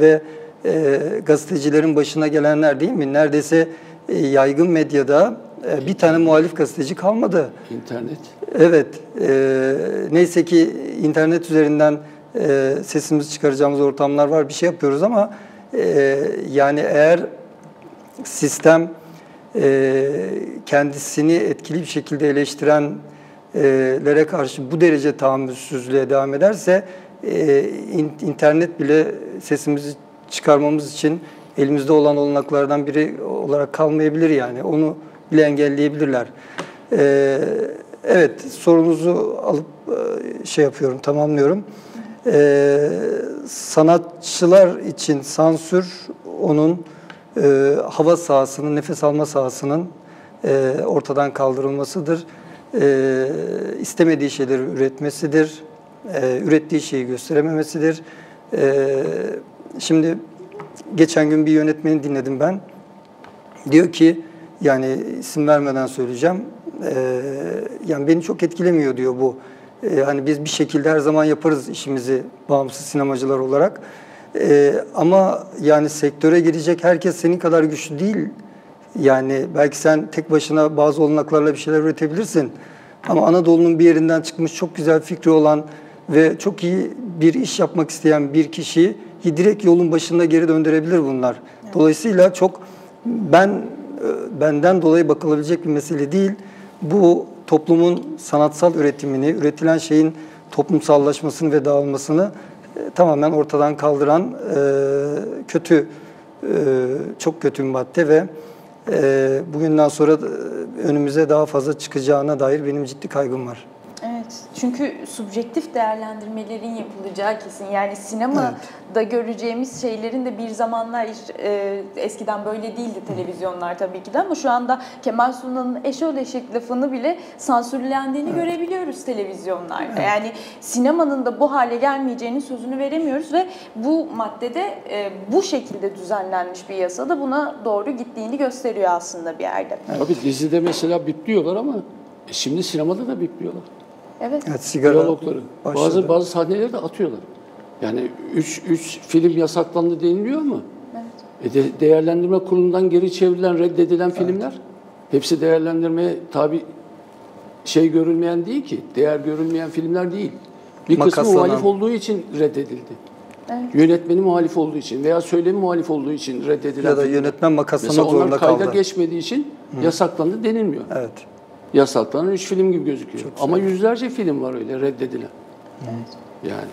ve e, gazetecilerin başına gelenler değil mi? Neredeyse e, yaygın medyada e, bir tane muhalif gazeteci kalmadı. İnternet. Evet, e, neyse ki internet üzerinden e, sesimizi çıkaracağımız ortamlar var, bir şey yapıyoruz ama e, yani eğer sistem kendisini etkili bir şekilde eleştirenlere karşı bu derece tahammülsüzlüğe devam ederse e, in- internet bile sesimizi çıkarmamız için elimizde olan olanaklardan biri olarak kalmayabilir yani. Onu bile engelleyebilirler. E, evet, sorunuzu alıp e, şey yapıyorum, tamamlıyorum. E, sanatçılar için sansür onun e, hava sahasının, nefes alma sahasının e, ortadan kaldırılmasıdır. E, istemediği şeyleri üretmesidir. E, ürettiği şeyi gösterememesidir. E, şimdi geçen gün bir yönetmeni dinledim ben. Diyor ki, yani isim vermeden söyleyeceğim, e, yani beni çok etkilemiyor diyor bu. E, hani biz bir şekilde her zaman yaparız işimizi bağımsız sinemacılar olarak. E, ama yani sektöre girecek herkes senin kadar güçlü değil. Yani belki sen tek başına bazı olanaklarla bir şeyler üretebilirsin. Ama Anadolu'nun bir yerinden çıkmış çok güzel fikri olan ve çok iyi bir iş yapmak isteyen bir kişiyi direkt yolun başında geri döndürebilir bunlar. Dolayısıyla çok ben e, benden dolayı bakılabilecek bir mesele değil. Bu toplumun sanatsal üretimini, üretilen şeyin toplumsallaşmasını ve dağılmasını tamamen ortadan kaldıran e, kötü, e, çok kötü bir madde ve bugünden sonra önümüze daha fazla çıkacağına dair benim ciddi kaygım var. Evet, Çünkü subjektif değerlendirmelerin yapılacağı kesin. Yani sinemada göreceğimiz şeylerin de bir zamanlar e, eskiden böyle değildi televizyonlar tabii ki de ama şu anda Kemal Sunal'ın eşol eşek lafını bile sansürlendiğini görebiliyoruz televizyonlarda. Yani sinemanın da bu hale gelmeyeceğinin sözünü veremiyoruz ve bu maddede e, bu şekilde düzenlenmiş bir yasa da buna doğru gittiğini gösteriyor aslında bir yerde. Tabii dizide mesela bipliyorlar ama e, şimdi sinemada da bipliyorlar. Evet. Evet, sigara Diyalogları. başladı. Bazı bazı sahneleri de atıyorlar. Yani 3 3 film yasaklandı deniliyor ama Evet. e de, değerlendirme kurulundan geri çevrilen, reddedilen filmler hepsi değerlendirmeye tabi şey görülmeyen değil ki. Değer görülmeyen filmler değil. Bir kısmı Makaslanan. muhalif olduğu için reddedildi. Evet. Yönetmeni muhalif olduğu için veya söylemi muhalif olduğu için reddedilen ya da filmler. yönetmen makaslamak Mesela onlar zorunda kayda kaldı. geçmediği için yasaklandı denilmiyor. Evet. Yasaklanan üç film gibi gözüküyor. Ama yüzlerce film var öyle reddedilen. Yani.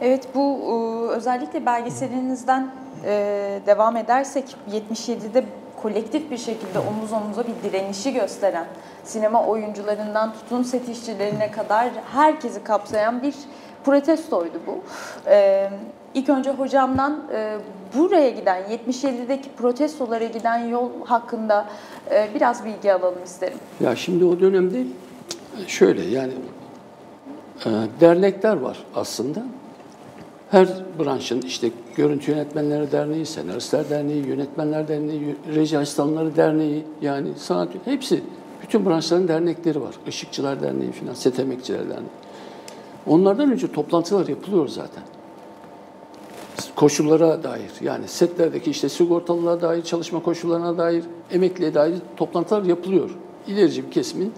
Evet bu e, özellikle belgeselinizden e, devam edersek 77'de kolektif bir şekilde omuz omuza bir direnişi gösteren sinema oyuncularından tutun set işçilerine kadar herkesi kapsayan bir protestoydu bu. İlk önce hocamdan e, buraya giden 77'deki protestolara giden yol hakkında e, biraz bilgi alalım isterim. Ya şimdi o dönemde şöyle yani e, dernekler var aslında. Her branşın işte Görüntü Yönetmenleri Derneği, Senaristler Derneği, Yönetmenler Derneği, Reji Asistanları Derneği yani sanat hepsi bütün branşların dernekleri var. Işıkçılar Derneği falan, Set Emekçiler Derneği. Onlardan önce toplantılar yapılıyor zaten. Koşullara dair yani setlerdeki işte sigortalılığa dair, çalışma koşullarına dair, emekliye dair toplantılar yapılıyor. İlerici bir kesimin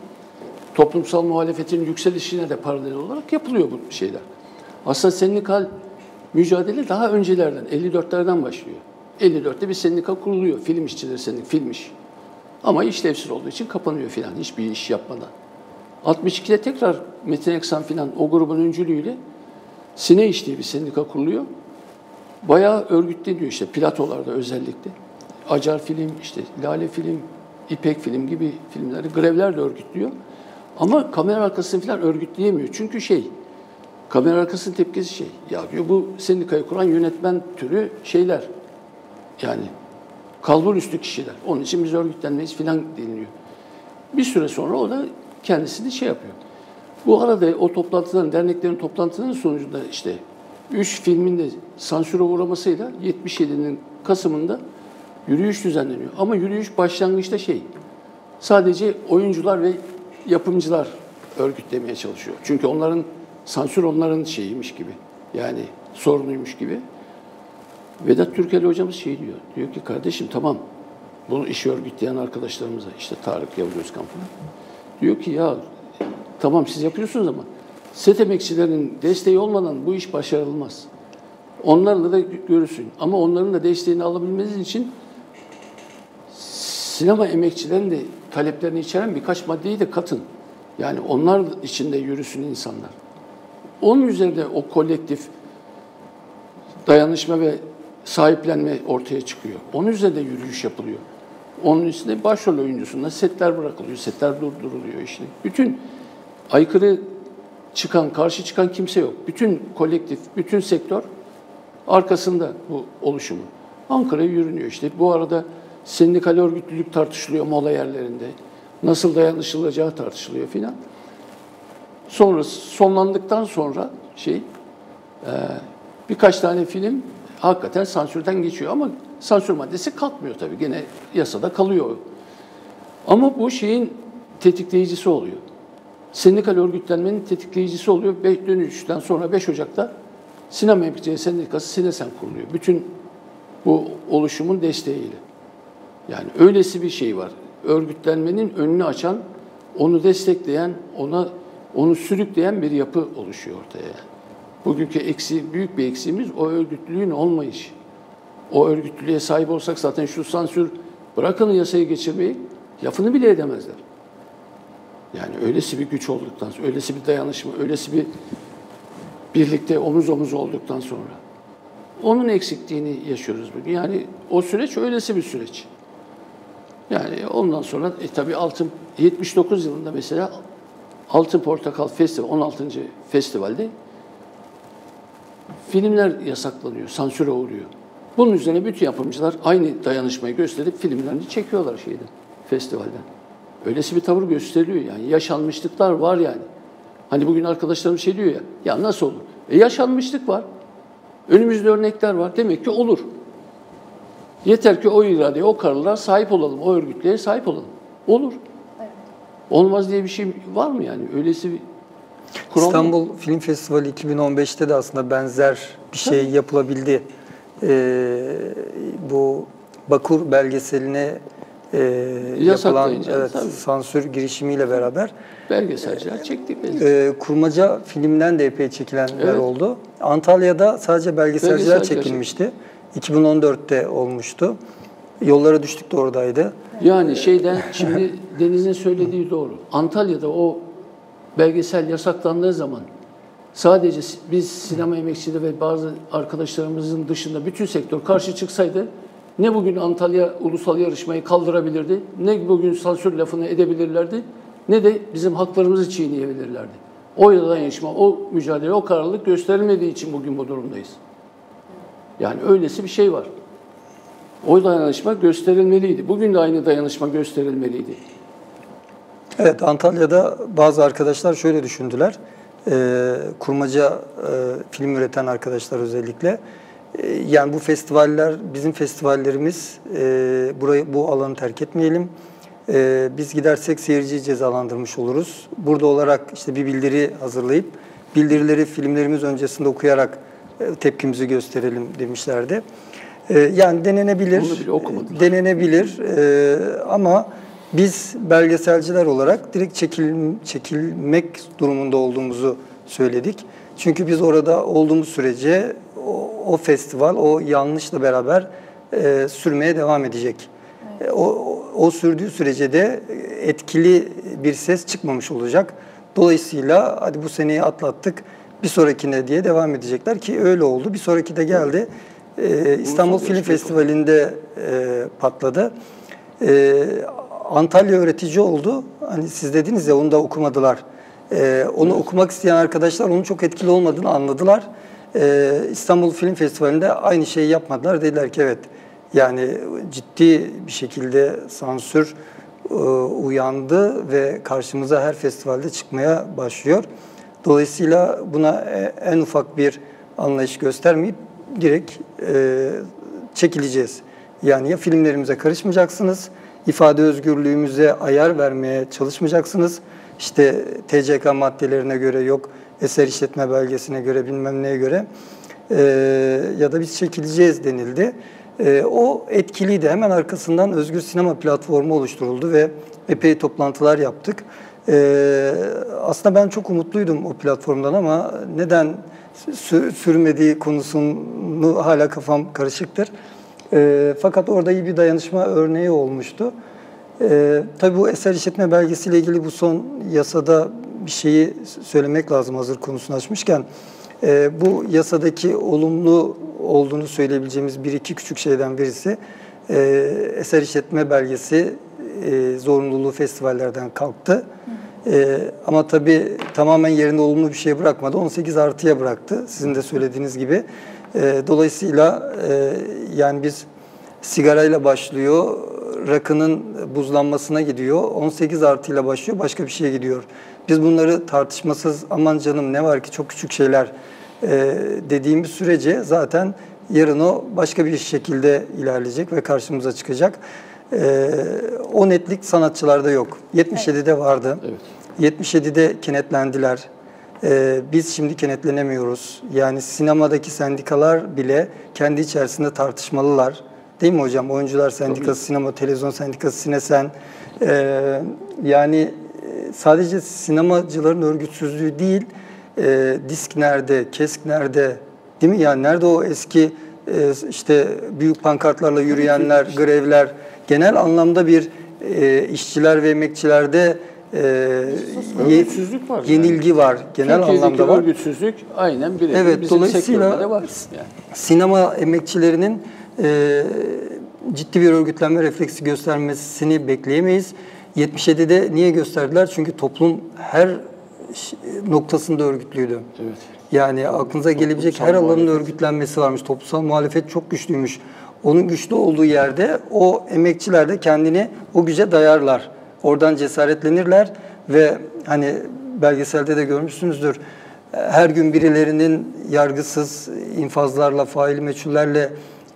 toplumsal muhalefetin yükselişine de paralel olarak yapılıyor bu şeyler. Aslında sendikal mücadele daha öncelerden, 54'lerden başlıyor. 54'te bir sendika kuruluyor. Film işçileri sendik, film iş. Ama işlevsiz olduğu için kapanıyor filan hiçbir iş yapmadan. 62'de tekrar Metin Eksan filan o grubun öncülüğüyle Sine İş diye bir sendika kuruluyor. Bayağı örgütleniyor işte platolarda özellikle. Acar film, işte Lale film, İpek film gibi filmleri grevler de örgütlüyor. Ama kamera arkasını falan örgütleyemiyor. Çünkü şey, kamera arkasının tepkisi şey. Ya diyor bu sendikayı kuran yönetmen türü şeyler. Yani kalbur üstü kişiler. Onun için biz örgütlenmeyiz filan deniliyor. Bir süre sonra o da kendisini şey yapıyor. Bu arada o toplantıların, derneklerin toplantılarının sonucunda işte üç filmin de sansüre uğramasıyla 77'nin Kasım'ında yürüyüş düzenleniyor. Ama yürüyüş başlangıçta şey, sadece oyuncular ve yapımcılar örgütlemeye çalışıyor. Çünkü onların sansür onların şeyiymiş gibi. Yani sorunuymuş gibi. Vedat Türkeli hocamız şey diyor. Diyor ki kardeşim tamam bunu işi örgütleyen arkadaşlarımıza işte Tarık Yavuz Özkan falan. Diyor ki ya tamam siz yapıyorsunuz ama set emekçilerinin desteği olmadan bu iş başarılmaz. Onlarla da görürsün. Ama onların da desteğini alabilmeniz için sinema emekçilerinin de taleplerini içeren birkaç maddeyi de katın. Yani onlar içinde yürüsün insanlar. Onun üzerinde o kolektif dayanışma ve sahiplenme ortaya çıkıyor. Onun üzerinde yürüyüş yapılıyor. Onun üstünde başrol oyuncusunda setler bırakılıyor, setler durduruluyor işte. Bütün aykırı çıkan, karşı çıkan kimse yok. Bütün kolektif, bütün sektör arkasında bu oluşumu. Ankara'ya yürünüyor işte. Bu arada sendikal örgütlülük tartışılıyor mola yerlerinde. Nasıl dayanışılacağı tartışılıyor filan. Sonra sonlandıktan sonra şey e, birkaç tane film hakikaten sansürden geçiyor ama sansür maddesi kalkmıyor tabii. Gene yasada kalıyor. Ama bu şeyin tetikleyicisi oluyor. Sendikal örgütlenmenin tetikleyicisi oluyor. Dönüşten sonra 5 Ocak'ta Sinema Emekçileri Sendikası Sinesen kuruluyor. Bütün bu oluşumun desteğiyle. Yani öylesi bir şey var. Örgütlenmenin önünü açan, onu destekleyen, ona onu sürükleyen bir yapı oluşuyor ortaya. Yani. Bugünkü eksi, büyük bir eksiğimiz o örgütlülüğün olmayışı. O örgütlülüğe sahip olsak zaten şu sansür bırakın yasayı geçirmeyi lafını bile edemezler. Yani öylesi bir güç olduktan sonra, öylesi bir dayanışma, öylesi bir birlikte omuz omuz olduktan sonra. Onun eksikliğini yaşıyoruz bugün. Yani o süreç öylesi bir süreç. Yani ondan sonra e, tabii altın 79 yılında mesela Altın Portakal Festival 16. festivalde filmler yasaklanıyor, sansüre uğruyor. Bunun üzerine bütün yapımcılar aynı dayanışmayı gösterip filmlerini çekiyorlar şeyden, festivalden. Öylesi bir tavır gösteriliyor yani. Yaşanmışlıklar var yani. Hani bugün arkadaşlarım şey diyor ya, ya nasıl olur? E yaşanmışlık var. Önümüzde örnekler var. Demek ki olur. Yeter ki o iradeye, o kararlara sahip olalım, o örgütlere sahip olalım. Olur. Olmaz diye bir şey var mı yani? Öylesi bir kural mı? İstanbul Film Festivali 2015'te de aslında benzer bir şey yapılabildi. Ee, bu Bakur belgeseline e, yapılan evet, tabii. sansür girişimiyle beraber Belgeselciler çektik. belki. e, kurmaca filmden de epey çekilenler Evet. oldu. Antalya'da sadece belgeselciler Belgeselciler çekilmişti. 2014'te olmuştu. Yollara düştük de oradaydı. Yani şeyden şimdi Deniz'in söylediği doğru. Antalya'da o belgesel yasaklandığı zaman sadece biz sinema emekçileri ve bazı arkadaşlarımızın dışında bütün sektör karşı çıksaydı ne bugün Antalya ulusal yarışmayı kaldırabilirdi, ne bugün sansür lafını edebilirlerdi, ne de bizim haklarımızı çiğneyebilirlerdi. O dayanışma, o mücadele, o kararlılık gösterilmediği için bugün bu durumdayız. Yani öylesi bir şey var. O dayanışma gösterilmeliydi. Bugün de aynı dayanışma gösterilmeliydi. Evet, Antalya'da bazı arkadaşlar şöyle düşündüler. Ee, kurmaca e, film üreten arkadaşlar özellikle. Ee, yani bu festivaller, bizim festivallerimiz, e, burayı bu alanı terk etmeyelim. Ee, biz gidersek seyirciyi cezalandırmış oluruz. Burada olarak işte bir bildiri hazırlayıp, bildirileri filmlerimiz öncesinde okuyarak e, tepkimizi gösterelim demişlerdi. Ee, yani denenebilir, Bunu bile okumadılar. denenebilir Ee, ama biz belgeselciler olarak direkt çekil, çekilmek durumunda olduğumuzu söyledik. Çünkü biz orada olduğumuz sürece o, o festival o yanlışla beraber e, sürmeye devam edecek. E, O, o, sürdüğü sürece de etkili bir ses çıkmamış olacak. Dolayısıyla hadi bu seneyi atlattık bir sonrakine diye devam edecekler ki öyle oldu. Bir sonraki de geldi. E, İstanbul Film Festivali'nde e, patladı. E, Antalya öğretici oldu. Hani siz dediniz ya onu da okumadılar. E, onu okumak isteyen arkadaşlar onun çok etkili olmadığını anladılar. E, İstanbul Film Festivali'nde aynı şeyi yapmadılar. Dediler ki evet yani ciddi bir şekilde sansür e, uyandı ve karşımıza her festivalde çıkmaya başlıyor. Dolayısıyla buna e, en ufak bir anlayış göstermeyip direkt e, çekileceğiz. Yani ya filmlerimize karışmayacaksınız, ifade özgürlüğümüze ayar vermeye çalışmayacaksınız. İşte TCK maddelerine göre yok, eser işletme belgesine göre bilmem neye göre e, ya da biz çekileceğiz denildi. E, o etkiliydi. Hemen arkasından Özgür Sinema platformu oluşturuldu ve epey toplantılar yaptık. E, aslında ben çok umutluydum o platformdan ama neden sü- sürmediği konusunu hala kafam karışıktır. E, fakat orada iyi bir dayanışma örneği olmuştu. E, tabii bu eser işletme belgesiyle ilgili bu son yasada bir şeyi söylemek lazım hazır konusunu açmışken. E, bu yasadaki olumlu olduğunu söyleyebileceğimiz bir iki küçük şeyden birisi e, eser işletme belgesi e, zorunluluğu festivallerden kalktı. E, ama tabii tamamen yerinde olumlu bir şey bırakmadı. 18 artıya bıraktı sizin de söylediğiniz gibi. E, dolayısıyla e, yani biz sigarayla başlıyor, rakının buzlanmasına gidiyor, 18 artıyla başlıyor, başka bir şeye gidiyor. Biz bunları tartışmasız aman canım ne var ki çok küçük şeyler e, dediğimiz sürece zaten yarın o başka bir şekilde ilerleyecek ve karşımıza çıkacak. E, o netlik sanatçılarda yok. 77'de vardı. Evet. 77'de kenetlendiler. Ee, biz şimdi kenetlenemiyoruz. Yani sinemadaki sendikalar bile kendi içerisinde tartışmalılar. Değil mi hocam? Oyuncular Sendikası, Sinema Televizyon Sendikası, Sinesen. Ee, yani e, sadece sinemacıların örgütsüzlüğü değil, e, disk nerede, kesk nerede, değil mi? Yani nerede o eski e, işte büyük pankartlarla yürüyenler, grevler, genel anlamda bir e, işçiler ve emekçilerde e, Örgütsüzlük var yenilgi var. Genel Türkiye'deki anlamda var. örgütsüzlük aynen birebir Evet, bizim dolayısıyla- de var. Yani. sinema emekçilerinin e, ciddi bir örgütlenme refleksi göstermesini bekleyemeyiz. 77'de niye gösterdiler? Çünkü toplum her noktasında örgütlüydü. Evet. Yani aklınıza gelebilecek her alanın örgütlenmesi varmış. Toplumsal muhalefet çok güçlüymüş. Onun güçlü olduğu yerde o emekçiler de kendini o güce dayarlar. Oradan cesaretlenirler ve hani belgeselde de görmüşsünüzdür. Her gün birilerinin yargısız infazlarla, faili meçhullerle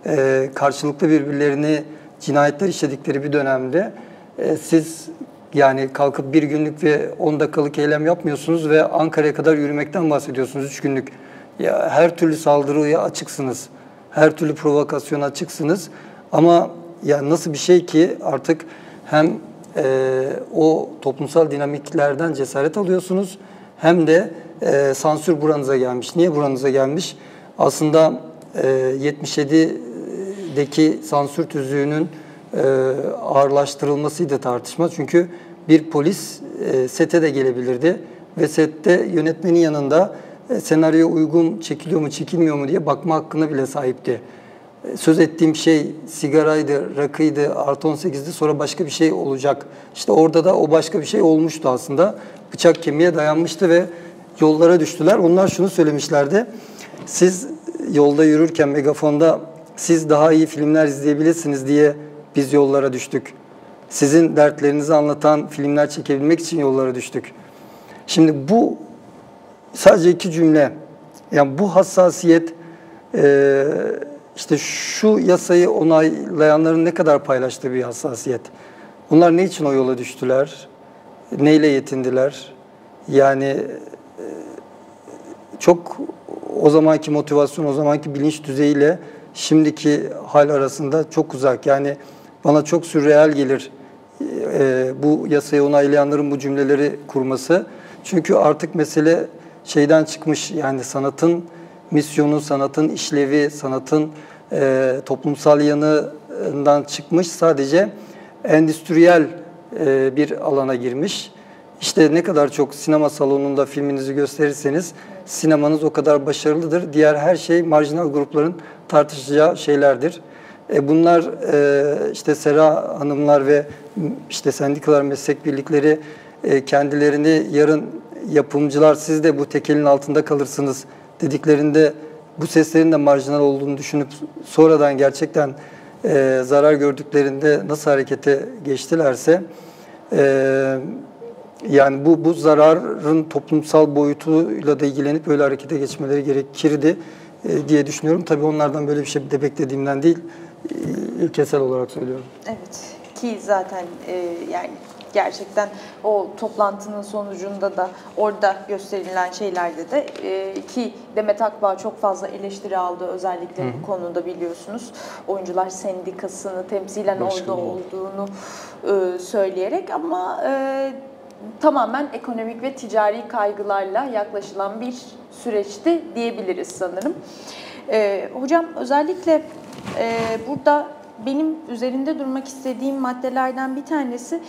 e, karşılıklı birbirlerini cinayetler işledikleri bir dönemde e, siz yani kalkıp bir günlük ve 10 dakikalık eylem yapmıyorsunuz ve Ankara'ya kadar yürümekten bahsediyorsunuz 3 günlük. Ya her türlü saldırıya açıksınız. Her türlü provokasyona açıksınız. Ama ya nasıl bir şey ki artık hem e, o toplumsal dinamiklerden cesaret alıyorsunuz hem de e, sansür buranıza gelmiş. Niye buranıza gelmiş? Aslında e, 77'deki sansür tüzüğünün ağırlaştırılmasıydı tartışma. Çünkü bir polis e, sete de gelebilirdi ve sette yönetmenin yanında e, senaryoya uygun çekiliyor mu çekilmiyor mu diye bakma hakkına bile sahipti. E, söz ettiğim şey sigaraydı, rakıydı, artı 18'di sonra başka bir şey olacak. İşte orada da o başka bir şey olmuştu aslında. Bıçak kemiğe dayanmıştı ve yollara düştüler. Onlar şunu söylemişlerdi. Siz yolda yürürken megafonda siz daha iyi filmler izleyebilirsiniz diye biz yollara düştük. Sizin dertlerinizi anlatan filmler çekebilmek için yollara düştük. Şimdi bu sadece iki cümle. Yani bu hassasiyet e, işte şu yasayı onaylayanların ne kadar paylaştığı bir hassasiyet. Bunlar ne için o yola düştüler? Neyle yetindiler? Yani e, çok o zamanki motivasyon, o zamanki bilinç düzeyiyle şimdiki hal arasında çok uzak. Yani bana çok sürreal gelir e, bu yasayı onaylayanların bu cümleleri kurması. Çünkü artık mesele şeyden çıkmış yani sanatın misyonu, sanatın işlevi, sanatın e, toplumsal yanından çıkmış sadece endüstriyel e, bir alana girmiş. İşte ne kadar çok sinema salonunda filminizi gösterirseniz sinemanız o kadar başarılıdır. Diğer her şey marjinal grupların tartışacağı şeylerdir. E bunlar e, işte Sera Hanımlar ve işte sendikalar, meslek birlikleri e, kendilerini yarın yapımcılar siz de bu tekelin altında kalırsınız dediklerinde bu seslerin de marjinal olduğunu düşünüp sonradan gerçekten e, zarar gördüklerinde nasıl harekete geçtilerse e, yani bu bu zararın toplumsal boyutuyla da ilgilenip böyle harekete geçmeleri gerekirdi e, diye düşünüyorum. Tabii onlardan böyle bir şey de beklediğimden değil, e, ilkesel olarak söylüyorum. Evet ki zaten e, yani gerçekten o toplantının sonucunda da orada gösterilen şeylerde de e, ki Demet Akbağ çok fazla eleştiri aldı özellikle Hı -hı. bu konuda biliyorsunuz. Oyuncular Sendikası'nı temsilen Başkanı orada olduğunu e, söyleyerek ama e, tamamen ekonomik ve ticari kaygılarla yaklaşılan bir süreçti diyebiliriz sanırım. E, hocam özellikle e, burada benim üzerinde durmak istediğim maddelerden bir tanesi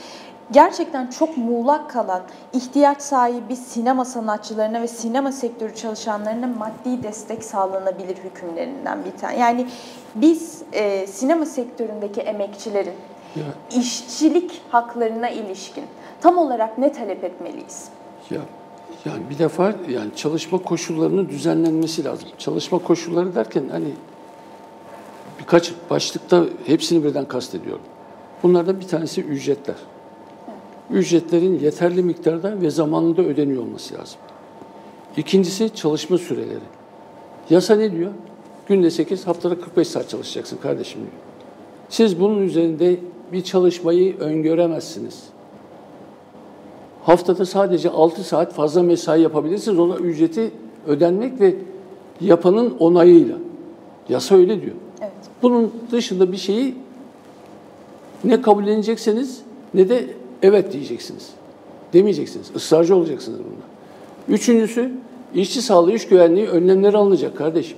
gerçekten çok muğlak kalan ihtiyaç sahibi sinema sanatçılarına ve sinema sektörü çalışanlarına maddi destek sağlanabilir hükümlerinden bir tane. Yani biz e, sinema sektöründeki emekçilerin ya. işçilik haklarına ilişkin tam olarak ne talep etmeliyiz? Ya yani bir defa yani çalışma koşullarının düzenlenmesi lazım. Çalışma koşulları derken hani birkaç başlıkta hepsini birden kastediyorum. Bunlardan bir tanesi ücretler. Ücretlerin yeterli miktarda ve zamanında ödeniyor olması lazım. İkincisi çalışma süreleri. Yasa ne diyor? Günde 8, haftada 45 saat çalışacaksın kardeşim diyor. Siz bunun üzerinde bir çalışmayı öngöremezsiniz. Haftada sadece 6 saat fazla mesai yapabilirsiniz. Ona ücreti ödenmek ve yapanın onayıyla. Yasa öyle diyor. Evet. Bunun dışında bir şeyi ne kabullenecekseniz ne de evet diyeceksiniz. Demeyeceksiniz. Israrcı olacaksınız bunda. Üçüncüsü işçi sağlığı, iş güvenliği önlemleri alınacak kardeşim.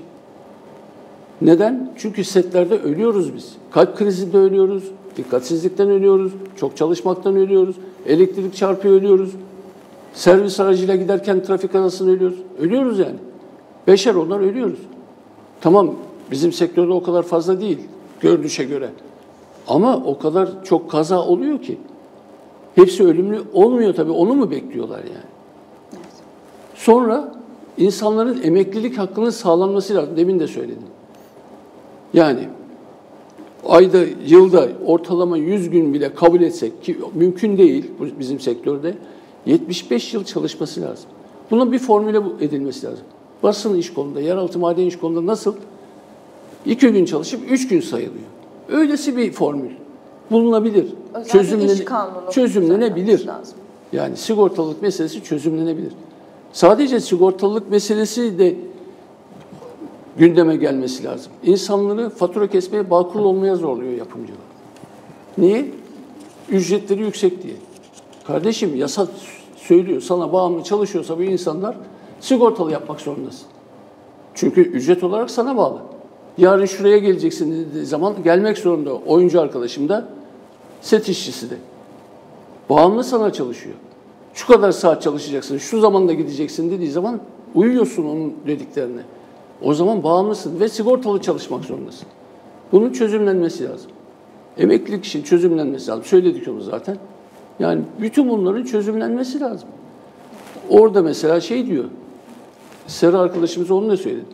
Neden? Çünkü setlerde ölüyoruz biz. Kalp krizinde ölüyoruz, dikkatsizlikten ölüyoruz, çok çalışmaktan ölüyoruz, elektrik çarpıyor ölüyoruz. Servis aracıyla giderken trafik arasında ölüyoruz. Ölüyoruz yani. Beşer onlar ölüyoruz. Tamam bizim sektörde o kadar fazla değil görünüşe göre. Ama o kadar çok kaza oluyor ki. Hepsi ölümlü olmuyor tabii. Onu mu bekliyorlar yani? Sonra insanların emeklilik hakkının sağlanması lazım. Demin de söyledim. Yani ayda, yılda ortalama 100 gün bile kabul etsek ki mümkün değil bizim sektörde 75 yıl çalışması lazım. Bunun bir formüle edilmesi lazım. Basın iş kolunda, yeraltı maden iş kolunda nasıl? İki gün çalışıp üç gün sayılıyor. Öylesi bir formül bulunabilir. Kanunu çözümlenebilir. lazım. Yani sigortalılık meselesi çözümlenebilir. Sadece sigortalılık meselesi de gündeme gelmesi lazım. İnsanları fatura kesmeye, bakul olmaya zorluyor yapımcılar. Niye? Ücretleri yüksek diye. Kardeşim yasa söylüyor sana bağımlı çalışıyorsa bu insanlar sigortalı yapmak zorundasın. Çünkü ücret olarak sana bağlı. Yarın şuraya geleceksin dediği zaman gelmek zorunda. Oyuncu arkadaşım da set işçisi de. Bağımlı sana çalışıyor. Şu kadar saat çalışacaksın, şu zamanda gideceksin dediği zaman uyuyorsun onun dediklerine. O zaman bağımlısın ve sigortalı çalışmak zorundasın. Bunun çözümlenmesi lazım. Emeklilik için çözümlenmesi lazım. Söyledik onu zaten. Yani bütün bunların çözümlenmesi lazım. Orada mesela şey diyor, Sera arkadaşımız onu da söyledi.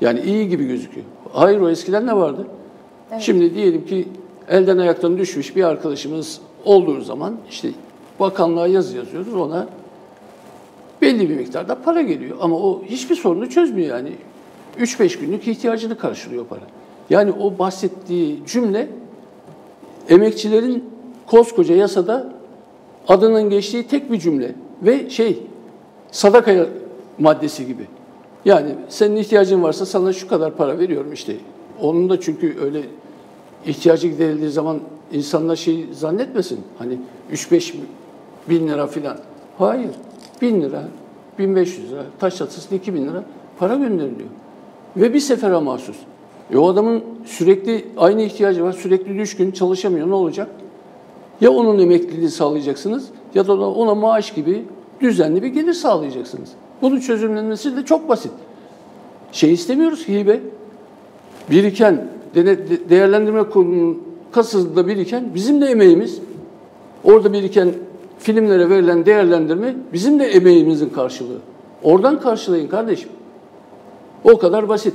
Yani iyi gibi gözüküyor. Hayır o eskiden ne vardı? Evet. Şimdi diyelim ki elden ayaktan düşmüş bir arkadaşımız olduğu zaman işte bakanlığa yazı yazıyoruz ona belli bir miktarda para geliyor. Ama o hiçbir sorunu çözmüyor yani. 3-5 günlük ihtiyacını karşılıyor para. Yani o bahsettiği cümle emekçilerin koskoca yasada adının geçtiği tek bir cümle ve şey sadaka maddesi gibi. Yani senin ihtiyacın varsa sana şu kadar para veriyorum işte. Onun da çünkü öyle ihtiyacı giderildiği zaman insanlar şey zannetmesin. Hani 3-5 bin lira filan. Hayır. Bin lira, 1500 lira, taş çatısına 2000 lira para gönderiliyor. Ve bir sefere mahsus. E o adamın sürekli aynı ihtiyacı var, sürekli düşkün, çalışamıyor. Ne olacak? Ya onun emekliliğini sağlayacaksınız ya da ona maaş gibi düzenli bir gelir sağlayacaksınız. Bunun çözümlenmesi de çok basit. Şey istemiyoruz ki hibe. Biriken, değerlendirme kurulunun kasasında biriken bizim de emeğimiz. Orada biriken filmlere verilen değerlendirme bizim de emeğimizin karşılığı. Oradan karşılayın kardeşim. O kadar basit.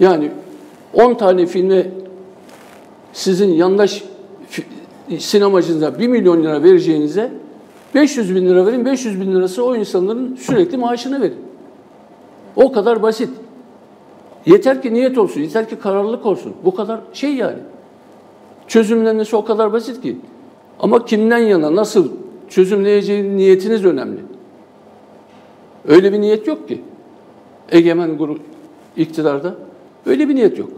Yani 10 tane filme sizin yandaş sinemacınıza 1 milyon lira vereceğinize 500 bin lira verin, 500 bin lirası o insanların sürekli maaşını verin. O kadar basit. Yeter ki niyet olsun, yeter ki kararlılık olsun. Bu kadar şey yani. Çözümlenmesi o kadar basit ki. Ama kimden yana, nasıl çözümleyeceği niyetiniz önemli. Öyle bir niyet yok ki. Egemen grup iktidarda öyle bir niyet yok.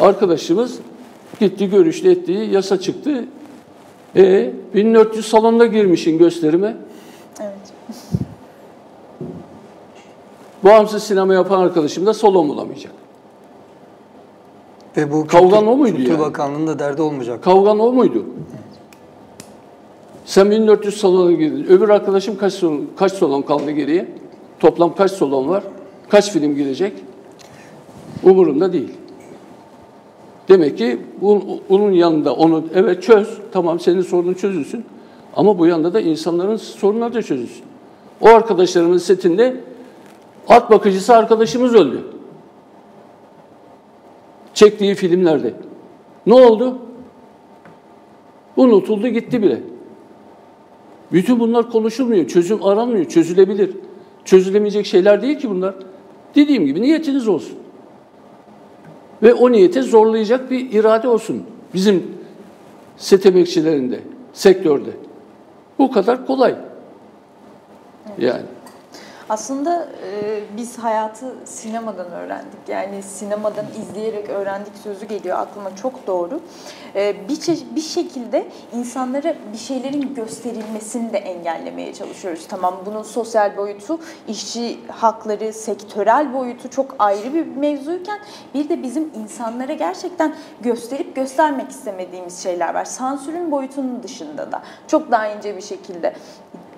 Arkadaşımız gitti görüştü ettiği yasa çıktı. E 1400 salonda girmişin gösterime. Evet. Bağımsız sinema yapan arkadaşım da salon bulamayacak. Ve bu Kavgan kültür, o muydu Kültür yani? Bakanlığı'nın da derdi olmayacak. Kavgan o muydu? Sen 1400 salona girdin. Öbür arkadaşım kaç salon, kaç salon kaldı geriye? Toplam kaç salon var? Kaç film girecek? Umurumda değil. Demek ki bunun yanında onu evet çöz, tamam senin sorunun çözülsün. Ama bu yanda da insanların sorunları da çözülsün. O arkadaşlarımın setinde at bakıcısı arkadaşımız öldü. Çektiği filmlerde. Ne oldu? Unutuldu gitti bile. Bütün bunlar konuşulmuyor, çözüm aranmıyor, çözülebilir. Çözülemeyecek şeyler değil ki bunlar. Dediğim gibi niyetiniz olsun ve o niyete zorlayacak bir irade olsun bizim set emekçilerinde, sektörde. Bu kadar kolay. Yani. Aslında e, biz hayatı sinemadan öğrendik. Yani sinemadan izleyerek öğrendik sözü geliyor aklıma çok doğru. E, bir, bir şekilde insanlara bir şeylerin gösterilmesini de engellemeye çalışıyoruz. Tamam bunun sosyal boyutu, işçi hakları, sektörel boyutu çok ayrı bir mevzuyken bir de bizim insanlara gerçekten gösterip göstermek istemediğimiz şeyler var. Sansürün boyutunun dışında da çok daha ince bir şekilde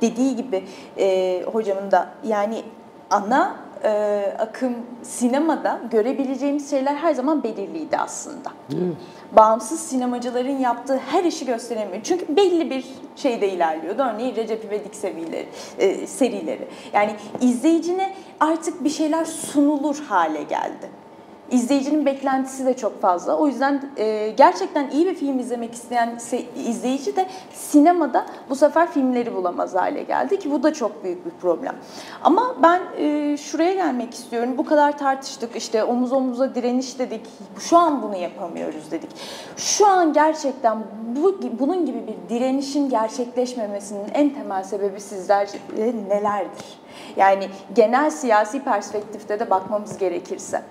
dediği gibi e, hocamın da yani ana e, akım sinemada görebileceğimiz şeyler her zaman belirliydi aslında. Evet. Bağımsız sinemacıların yaptığı her işi gösteremiyor. Çünkü belli bir şeyde ilerliyordu. Örneğin Recep İvedik serileri, e, serileri. Yani izleyicine artık bir şeyler sunulur hale geldi. İzleyicinin beklentisi de çok fazla. O yüzden e, gerçekten iyi bir film izlemek isteyen izleyici de sinemada bu sefer filmleri bulamaz hale geldi ki bu da çok büyük bir problem. Ama ben e, şuraya gelmek istiyorum. Bu kadar tartıştık işte omuz omuza direniş dedik. Şu an bunu yapamıyoruz dedik. Şu an gerçekten bu bunun gibi bir direnişin gerçekleşmemesinin en temel sebebi sizlerce nelerdir? Yani genel siyasi perspektifte de bakmamız gerekirse.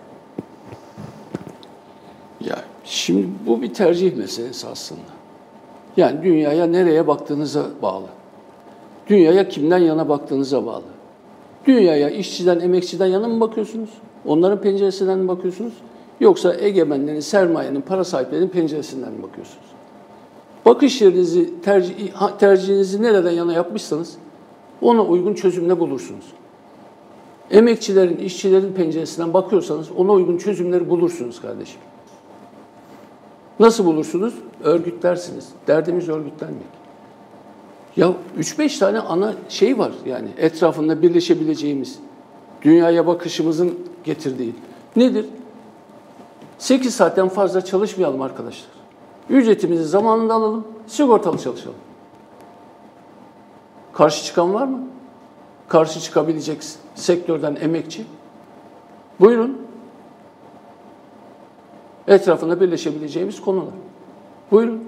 Ya şimdi bu bir tercih meselesi aslında. Yani dünyaya nereye baktığınıza bağlı. Dünyaya kimden yana baktığınıza bağlı. Dünyaya işçiden, emekçiden yana mı bakıyorsunuz? Onların penceresinden mi bakıyorsunuz? Yoksa egemenlerin, sermayenin, para sahiplerinin penceresinden mi bakıyorsunuz? Bakış yerinizi, tercih, tercihinizi nereden yana yapmışsanız ona uygun çözümle bulursunuz. Emekçilerin, işçilerin penceresinden bakıyorsanız ona uygun çözümleri bulursunuz kardeşim. Nasıl bulursunuz? Örgütlersiniz. Derdimiz örgütlenmek. Ya 3-5 tane ana şey var yani etrafında birleşebileceğimiz, dünyaya bakışımızın getirdiği. Nedir? 8 saatten fazla çalışmayalım arkadaşlar. Ücretimizi zamanında alalım, sigortalı çalışalım. Karşı çıkan var mı? Karşı çıkabilecek sektörden emekçi. Buyurun etrafında birleşebileceğimiz konular. Buyurun.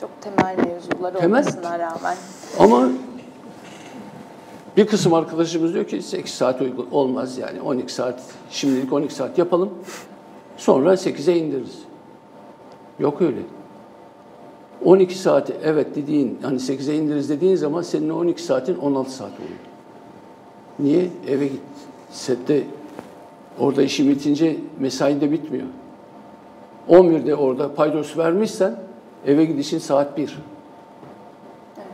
Çok temel mevzular temel. olmasına rağmen. Ama bir kısım arkadaşımız diyor ki 8 saat uygun olmaz yani 12 saat şimdilik 12 saat yapalım sonra 8'e indiririz. Yok öyle. 12 saati evet dediğin hani 8'e indiririz dediğin zaman senin 12 saatin 16 saat oluyor. Niye? Eve git. Sette Orada işi bitince mesai de bitmiyor. 11'de orada paydos vermişsen eve gidişin saat 1. Evet.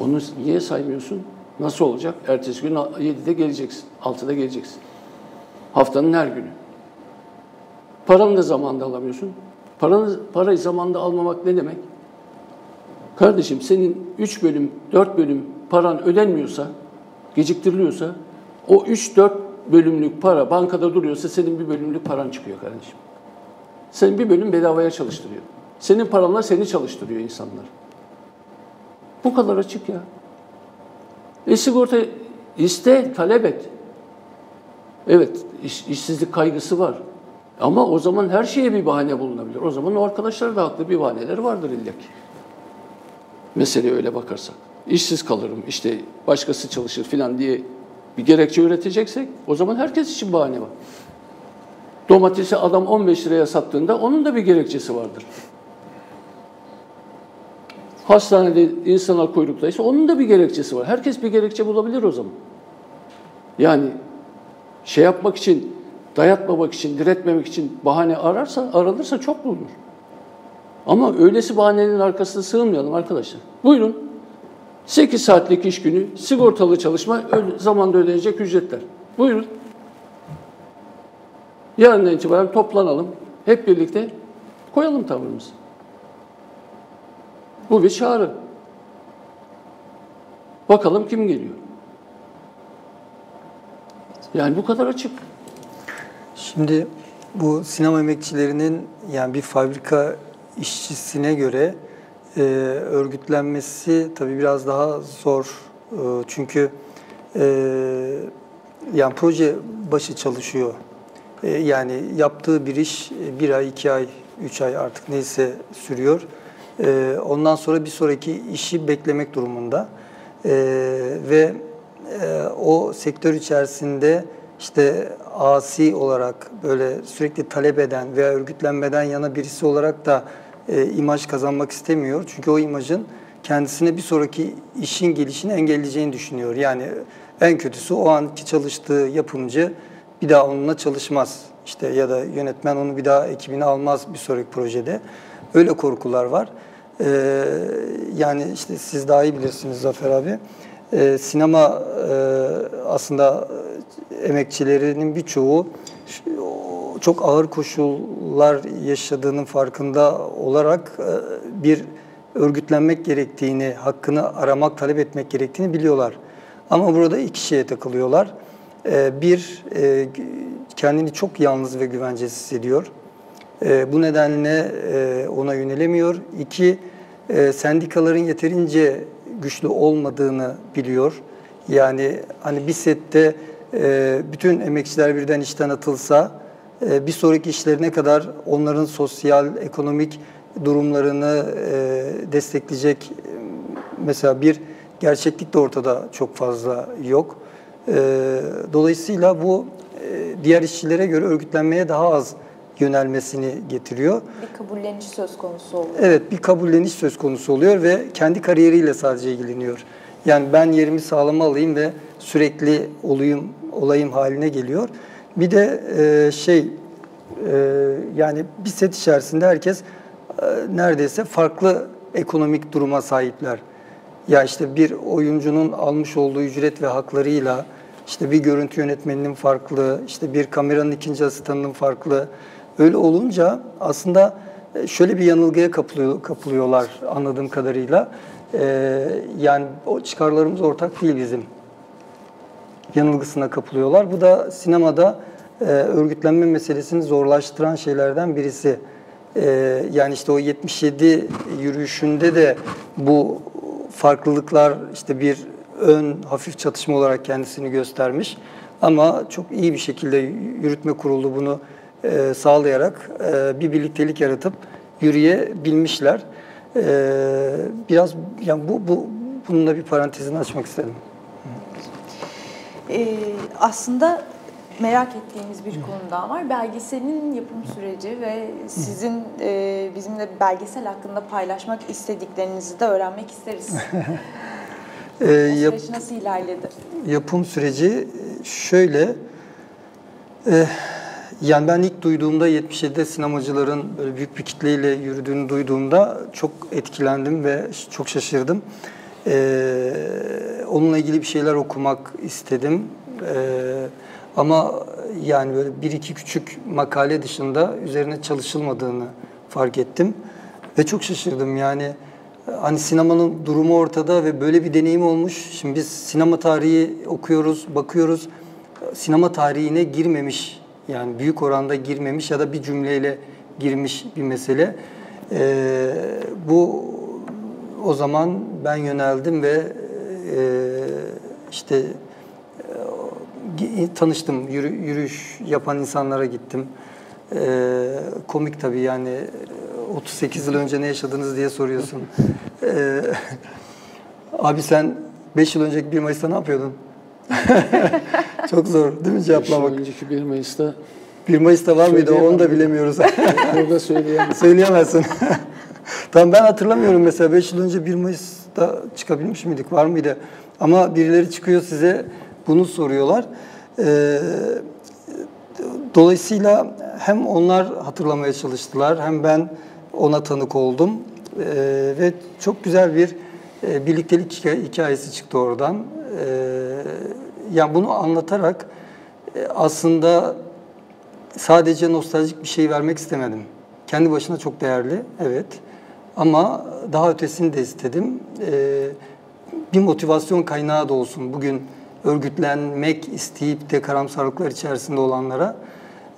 Onu niye saymıyorsun? Nasıl olacak? Ertesi gün 7'de geleceksin, 6'da geleceksin. Haftanın her günü. Paranı da zamanında alamıyorsun. Paranı, parayı zamanında almamak ne demek? Kardeşim senin 3 bölüm, 4 bölüm paran ödenmiyorsa, geciktiriliyorsa o 3-4 bölümlük para bankada duruyorsa senin bir bölümlük paran çıkıyor kardeşim. Senin bir bölüm bedavaya çalıştırıyor. Senin paranla seni çalıştırıyor insanlar. Bu kadar açık ya. E sigorta iste, talep et. Evet, iş, işsizlik kaygısı var. Ama o zaman her şeye bir bahane bulunabilir. O zaman o arkadaşlar da haklı bir bahaneleri vardır illa ki. Meseleye öyle bakarsak. İşsiz kalırım, işte başkası çalışır filan diye bir gerekçe üreteceksek o zaman herkes için bahane var. Domatesi adam 15 liraya sattığında onun da bir gerekçesi vardır. Hastanede insanlar kuyruktaysa onun da bir gerekçesi var. Herkes bir gerekçe bulabilir o zaman. Yani şey yapmak için, dayatmamak için, diretmemek için bahane ararsa, aranırsa çok bulunur. Ama öylesi bahanenin arkasına sığınmayalım arkadaşlar. Buyurun 8 saatlik iş günü, sigortalı çalışma, zamanda ödenecek ücretler. Buyurun. Yarından itibaren toplanalım. Hep birlikte koyalım tavrımızı. Bu bir çağrı. Bakalım kim geliyor. Yani bu kadar açık. Şimdi bu sinema emekçilerinin yani bir fabrika işçisine göre e, örgütlenmesi tabii biraz daha zor. E, çünkü e, yani proje başı çalışıyor. E, yani yaptığı bir iş e, bir ay, iki ay, üç ay artık neyse sürüyor. E, ondan sonra bir sonraki işi beklemek durumunda. E, ve e, o sektör içerisinde işte asi olarak böyle sürekli talep eden veya örgütlenmeden yana birisi olarak da e, imaj kazanmak istemiyor. Çünkü o imajın kendisine bir sonraki işin gelişini engelleyeceğini düşünüyor. Yani en kötüsü o anki çalıştığı yapımcı bir daha onunla çalışmaz. İşte ya da yönetmen onu bir daha ekibine almaz bir sonraki projede. Öyle korkular var. Ee, yani işte siz daha iyi bilirsiniz Zafer abi. e, sinema e, aslında emekçilerinin birçoğu çok ağır koşullar yaşadığının farkında olarak e, bir örgütlenmek gerektiğini, hakkını aramak, talep etmek gerektiğini biliyorlar. Ama burada iki şeye takılıyorlar. E, bir, e, kendini çok yalnız ve güvencesiz hissediyor. Bu nedenle ona yönelemiyor. İki, sendikaların yeterince güçlü olmadığını biliyor. Yani hani bir sette bütün emekçiler birden işten atılsa bir sonraki işlerine kadar onların sosyal, ekonomik durumlarını e, destekleyecek e, mesela bir gerçeklik de ortada çok fazla yok. Ee, dolayısıyla bu e, diğer işçilere göre örgütlenmeye daha az yönelmesini getiriyor. Bir kabulleniş söz konusu oluyor. Evet, bir kabulleniş söz konusu oluyor ve kendi kariyeriyle sadece ilgileniyor. Yani ben yerimi sağlama alayım ve sürekli olayım, olayım haline geliyor. Bir de e, şey e, yani bir set içerisinde herkes e, neredeyse farklı ekonomik duruma sahipler. Ya işte bir oyuncunun almış olduğu ücret ve haklarıyla işte bir görüntü yönetmeninin farklı, işte bir kameranın ikinci asistanının farklı. Öyle olunca aslında e, şöyle bir yanılgıya kapılıyor, kapılıyorlar anladığım kadarıyla. Ee, yani o çıkarlarımız ortak değil bizim yanılgısına kapılıyorlar. Bu da sinemada e, örgütlenme meselesini zorlaştıran şeylerden birisi. E, yani işte o 77 yürüyüşünde de bu farklılıklar işte bir ön hafif çatışma olarak kendisini göstermiş. Ama çok iyi bir şekilde yürütme kurulu bunu e, sağlayarak e, bir birliktelik yaratıp yürüyebilmişler. E, biraz yani bu, bu bununla bir parantezini açmak istedim. Ee, aslında merak ettiğimiz bir konu daha var. Belgeselin yapım süreci ve sizin e, bizimle belgesel hakkında paylaşmak istediklerinizi de öğrenmek isteriz. e, o süreç nasıl ilerledi? Yapım süreci şöyle, e, yani ben ilk duyduğumda 77'de sinemacıların böyle büyük bir kitleyle yürüdüğünü duyduğumda çok etkilendim ve çok şaşırdım. Ee, onunla ilgili bir şeyler okumak istedim. Ee, ama yani böyle bir iki küçük makale dışında üzerine çalışılmadığını fark ettim. Ve çok şaşırdım yani. Hani sinemanın durumu ortada ve böyle bir deneyim olmuş. Şimdi biz sinema tarihi okuyoruz, bakıyoruz. Sinema tarihine girmemiş, yani büyük oranda girmemiş ya da bir cümleyle girmiş bir mesele. Ee, bu o zaman ben yöneldim ve e, işte e, tanıştım, yürü, yürüyüş yapan insanlara gittim. E, komik tabii yani 38 yıl önce ne yaşadınız diye soruyorsun. e, abi sen 5 yıl önceki 1 Mayıs'ta ne yapıyordun? Çok zor değil mi cevaplamak? 5 yıl önceki 1 Mayıs'ta 1 Mayıs'ta var mıydı? Onu da bilemiyoruz. Burada söyleyemem. Söyleyemezsin. tamam ben hatırlamıyorum mesela 5 yıl önce 1 Mayıs'ta çıkabilmiş miydik? Var mıydı? Ama birileri çıkıyor size bunu soruyorlar. Ee, dolayısıyla hem onlar hatırlamaya çalıştılar hem ben ona tanık oldum. Ee, ve çok güzel bir e, birliktelik hikayesi çıktı oradan. Ee, yani bunu anlatarak e, aslında sadece nostaljik bir şey vermek istemedim. Kendi başına çok değerli, evet. Ama daha ötesini de istedim. Ee, bir motivasyon kaynağı da olsun bugün örgütlenmek isteyip de karamsarlıklar içerisinde olanlara.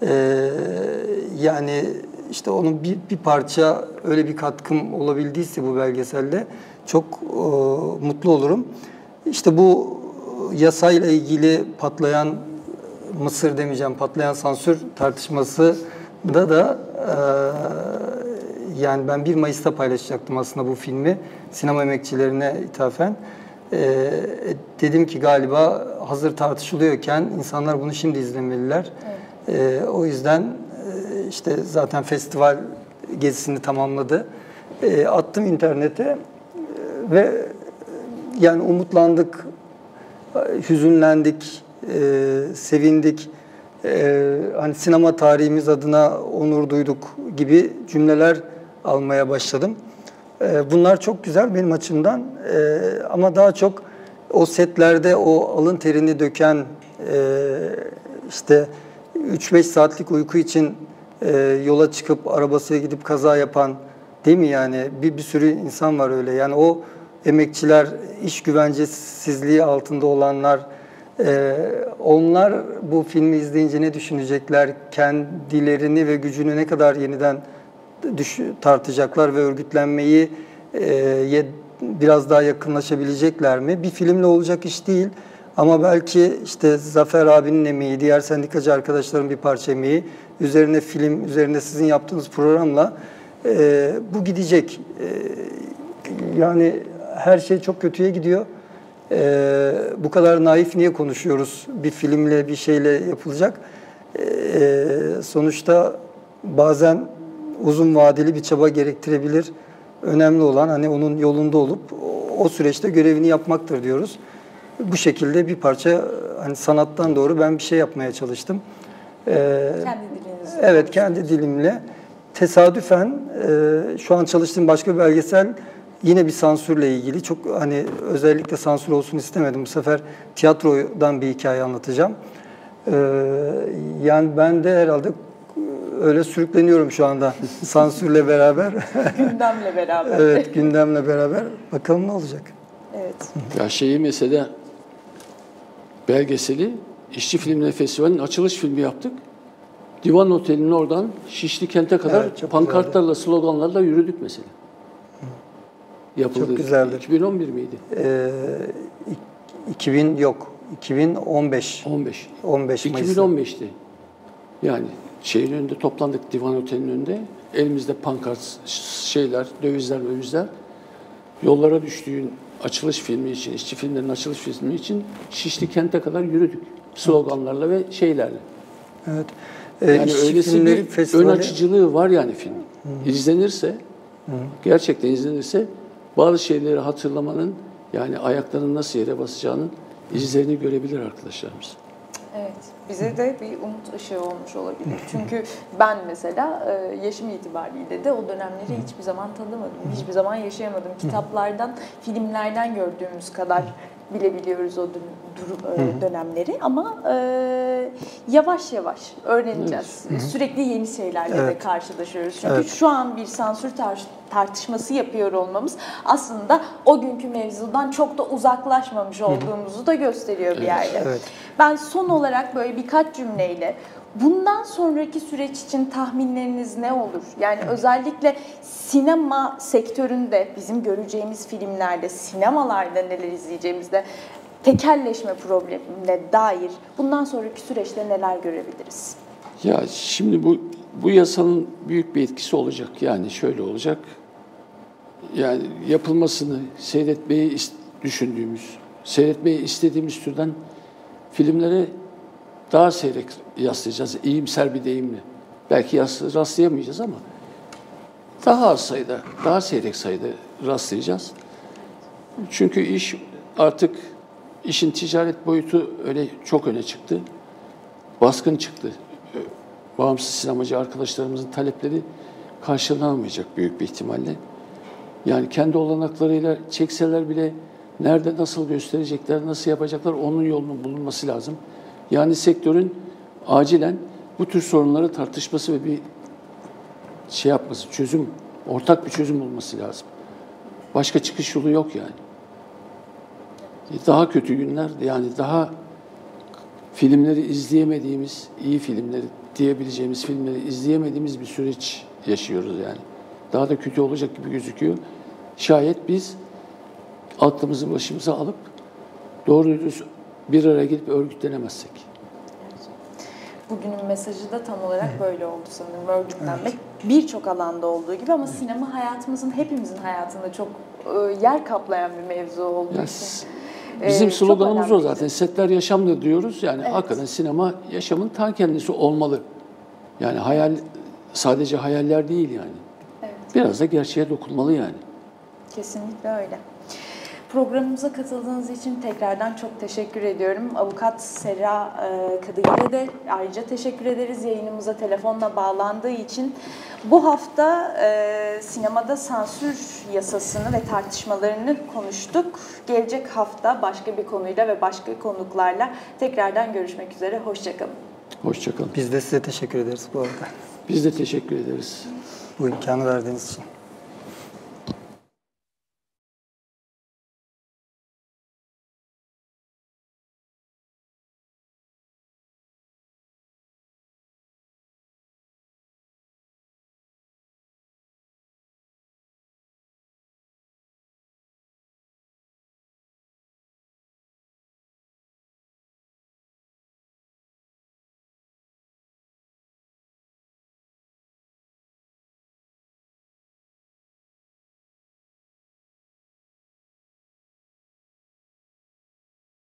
Ee, yani işte onun bir, bir parça öyle bir katkım olabildiyse bu belgeselde çok e, mutlu olurum. İşte bu yasayla ilgili patlayan Mısır demeyeceğim patlayan sansür tartışması da da e, yani ben 1 Mayıs'ta paylaşacaktım aslında bu filmi sinema emekçilerine ithafen. Ee, dedim ki galiba hazır tartışılıyorken insanlar bunu şimdi izlemeliler. Evet. Ee, o yüzden e, işte zaten festival gezisini tamamladı. Ee, attım internete e, ve yani umutlandık, hüzünlendik, e, sevindik. E, hani sinema tarihimiz adına onur duyduk gibi cümleler almaya başladım. Ee, bunlar çok güzel benim açımdan. Ee, ama daha çok o setlerde o alın terini döken e, işte 3-5 saatlik uyku için e, yola çıkıp arabasıyla gidip kaza yapan değil mi yani? Bir, bir sürü insan var öyle. Yani o emekçiler iş güvencesizliği altında olanlar e, onlar bu filmi izleyince ne düşünecekler? Kendilerini ve gücünü ne kadar yeniden tartacaklar ve örgütlenmeyi e, biraz daha yakınlaşabilecekler mi? Bir filmle olacak iş değil. Ama belki işte Zafer abinin emeği, diğer sendikacı arkadaşların bir parça emeği, üzerine film, üzerine sizin yaptığınız programla e, bu gidecek. E, yani her şey çok kötüye gidiyor. E, bu kadar naif niye konuşuyoruz? Bir filmle, bir şeyle yapılacak. E, sonuçta bazen uzun vadeli bir çaba gerektirebilir. Önemli olan hani onun yolunda olup o süreçte görevini yapmaktır diyoruz. Bu şekilde bir parça hani sanattan doğru ben bir şey yapmaya çalıştım. Ee, kendi dilinizle. Evet, kendi dilimle. Tesadüfen e, şu an çalıştığım başka bir belgesel yine bir sansürle ilgili. Çok hani özellikle sansür olsun istemedim. Bu sefer tiyatrodan bir hikaye anlatacağım. Ee, yani ben de herhalde öyle sürükleniyorum şu anda sansürle beraber. gündemle beraber. evet, gündemle beraber. Bakalım ne olacak. Evet. Ya şeyi mesela belgeseli İşçi Filmleri Festivali'nin açılış filmi yaptık. Divan Oteli'nin oradan Şişli Kent'e kadar Evet, pankartlarla, sloganlarla yürüdük mesela. Yapıldı. Çok güzeldi. 2011 miydi? Ee, 2000 yok. 2015. 15. 15 Mayıs. 2015'ti. Yani şeyin önünde toplandık Divan Oteli'nin önünde. Elimizde pankart, şeyler, dövizler, dövizler. Yollara düştüğün açılış filmi için, işçi filmlerin açılış filmi için Şişli Kent'e kadar yürüdük. Sloganlarla ve şeylerle. Evet. Ee, Yani öylesi bir Festivali- ön açıcılığı var yani film. İzlenirse, gerçekten izlenirse bazı şeyleri hatırlamanın yani ayaklarının nasıl yere basacağının izlerini görebilir arkadaşlarımız. Evet, bize de bir umut ışığı olmuş olabilir. Çünkü ben mesela e, yaşım itibariyle de o dönemleri hiçbir zaman tanımadım, hiçbir zaman yaşayamadım. Kitaplardan, filmlerden gördüğümüz kadar bilebiliyoruz o dön- dur- e, dönemleri ama e, yavaş yavaş öğreneceğiz. Sürekli yeni şeylerle de Evet. karşılaşıyoruz. Çünkü Evet. şu an bir sansür tar- tartışması yapıyor olmamız aslında o günkü mevzudan çok da uzaklaşmamış olduğumuzu da gösteriyor bir yerde. Evet. Ben son olarak böyle birkaç cümleyle bundan sonraki süreç için tahminleriniz ne olur? Yani özellikle sinema sektöründe bizim göreceğimiz filmlerde, sinemalarda neler izleyeceğimizde tekelleşme problemine dair bundan sonraki süreçte neler görebiliriz? Ya şimdi bu bu yasanın büyük bir etkisi olacak. Yani şöyle olacak. Yani yapılmasını seyretmeyi düşündüğümüz, seyretmeyi istediğimiz türden filmlere daha seyrek yaslayacağız. İyimser bir deyimle. Belki yas- rastlayamayacağız ama daha az sayıda, daha seyrek sayıda rastlayacağız. Çünkü iş artık işin ticaret boyutu öyle çok öne çıktı. Baskın çıktı. Bağımsız sinemacı arkadaşlarımızın talepleri karşılanamayacak büyük bir ihtimalle. Yani kendi olanaklarıyla çekseler bile nerede nasıl gösterecekler, nasıl yapacaklar onun yolunun bulunması lazım. Yani sektörün acilen bu tür sorunları tartışması ve bir şey yapması, çözüm, ortak bir çözüm bulması lazım. Başka çıkış yolu yok yani. Daha kötü günler, yani daha filmleri izleyemediğimiz, iyi filmleri diyebileceğimiz filmleri izleyemediğimiz bir süreç yaşıyoruz yani. Daha da kötü olacak gibi gözüküyor. Şayet biz aklımızı başımıza alıp doğru dürüst bir araya gelip örgütlenemezsek. Bugünün mesajı da tam olarak böyle oldu sanırım. Örgütlenmek birçok alanda olduğu gibi ama sinema hayatımızın, hepimizin hayatında çok e, yer kaplayan bir mevzu olduğu için. e, bizim çok sloganımız o zaten. Setler yaşamdır diyoruz. Yani Evet. hakikaten sinema yaşamın ta kendisi olmalı. Yani hayal sadece hayaller değil yani. Evet. Biraz da gerçeğe dokunmalı yani. Kesinlikle öyle. Programımıza katıldığınız için tekrardan çok teşekkür ediyorum. Avukat Serra e, Kadıgil'e de ayrıca teşekkür ederiz yayınımıza telefonla bağlandığı için. Bu hafta e, sinemada sansür yasasını ve tartışmalarını konuştuk. Gelecek hafta başka bir konuyla ve başka konuklarla tekrardan görüşmek üzere. Hoşçakalın. Hoşçakalın. Biz de size teşekkür ederiz bu arada. Biz de teşekkür ederiz. Bu imkanı verdiğiniz için.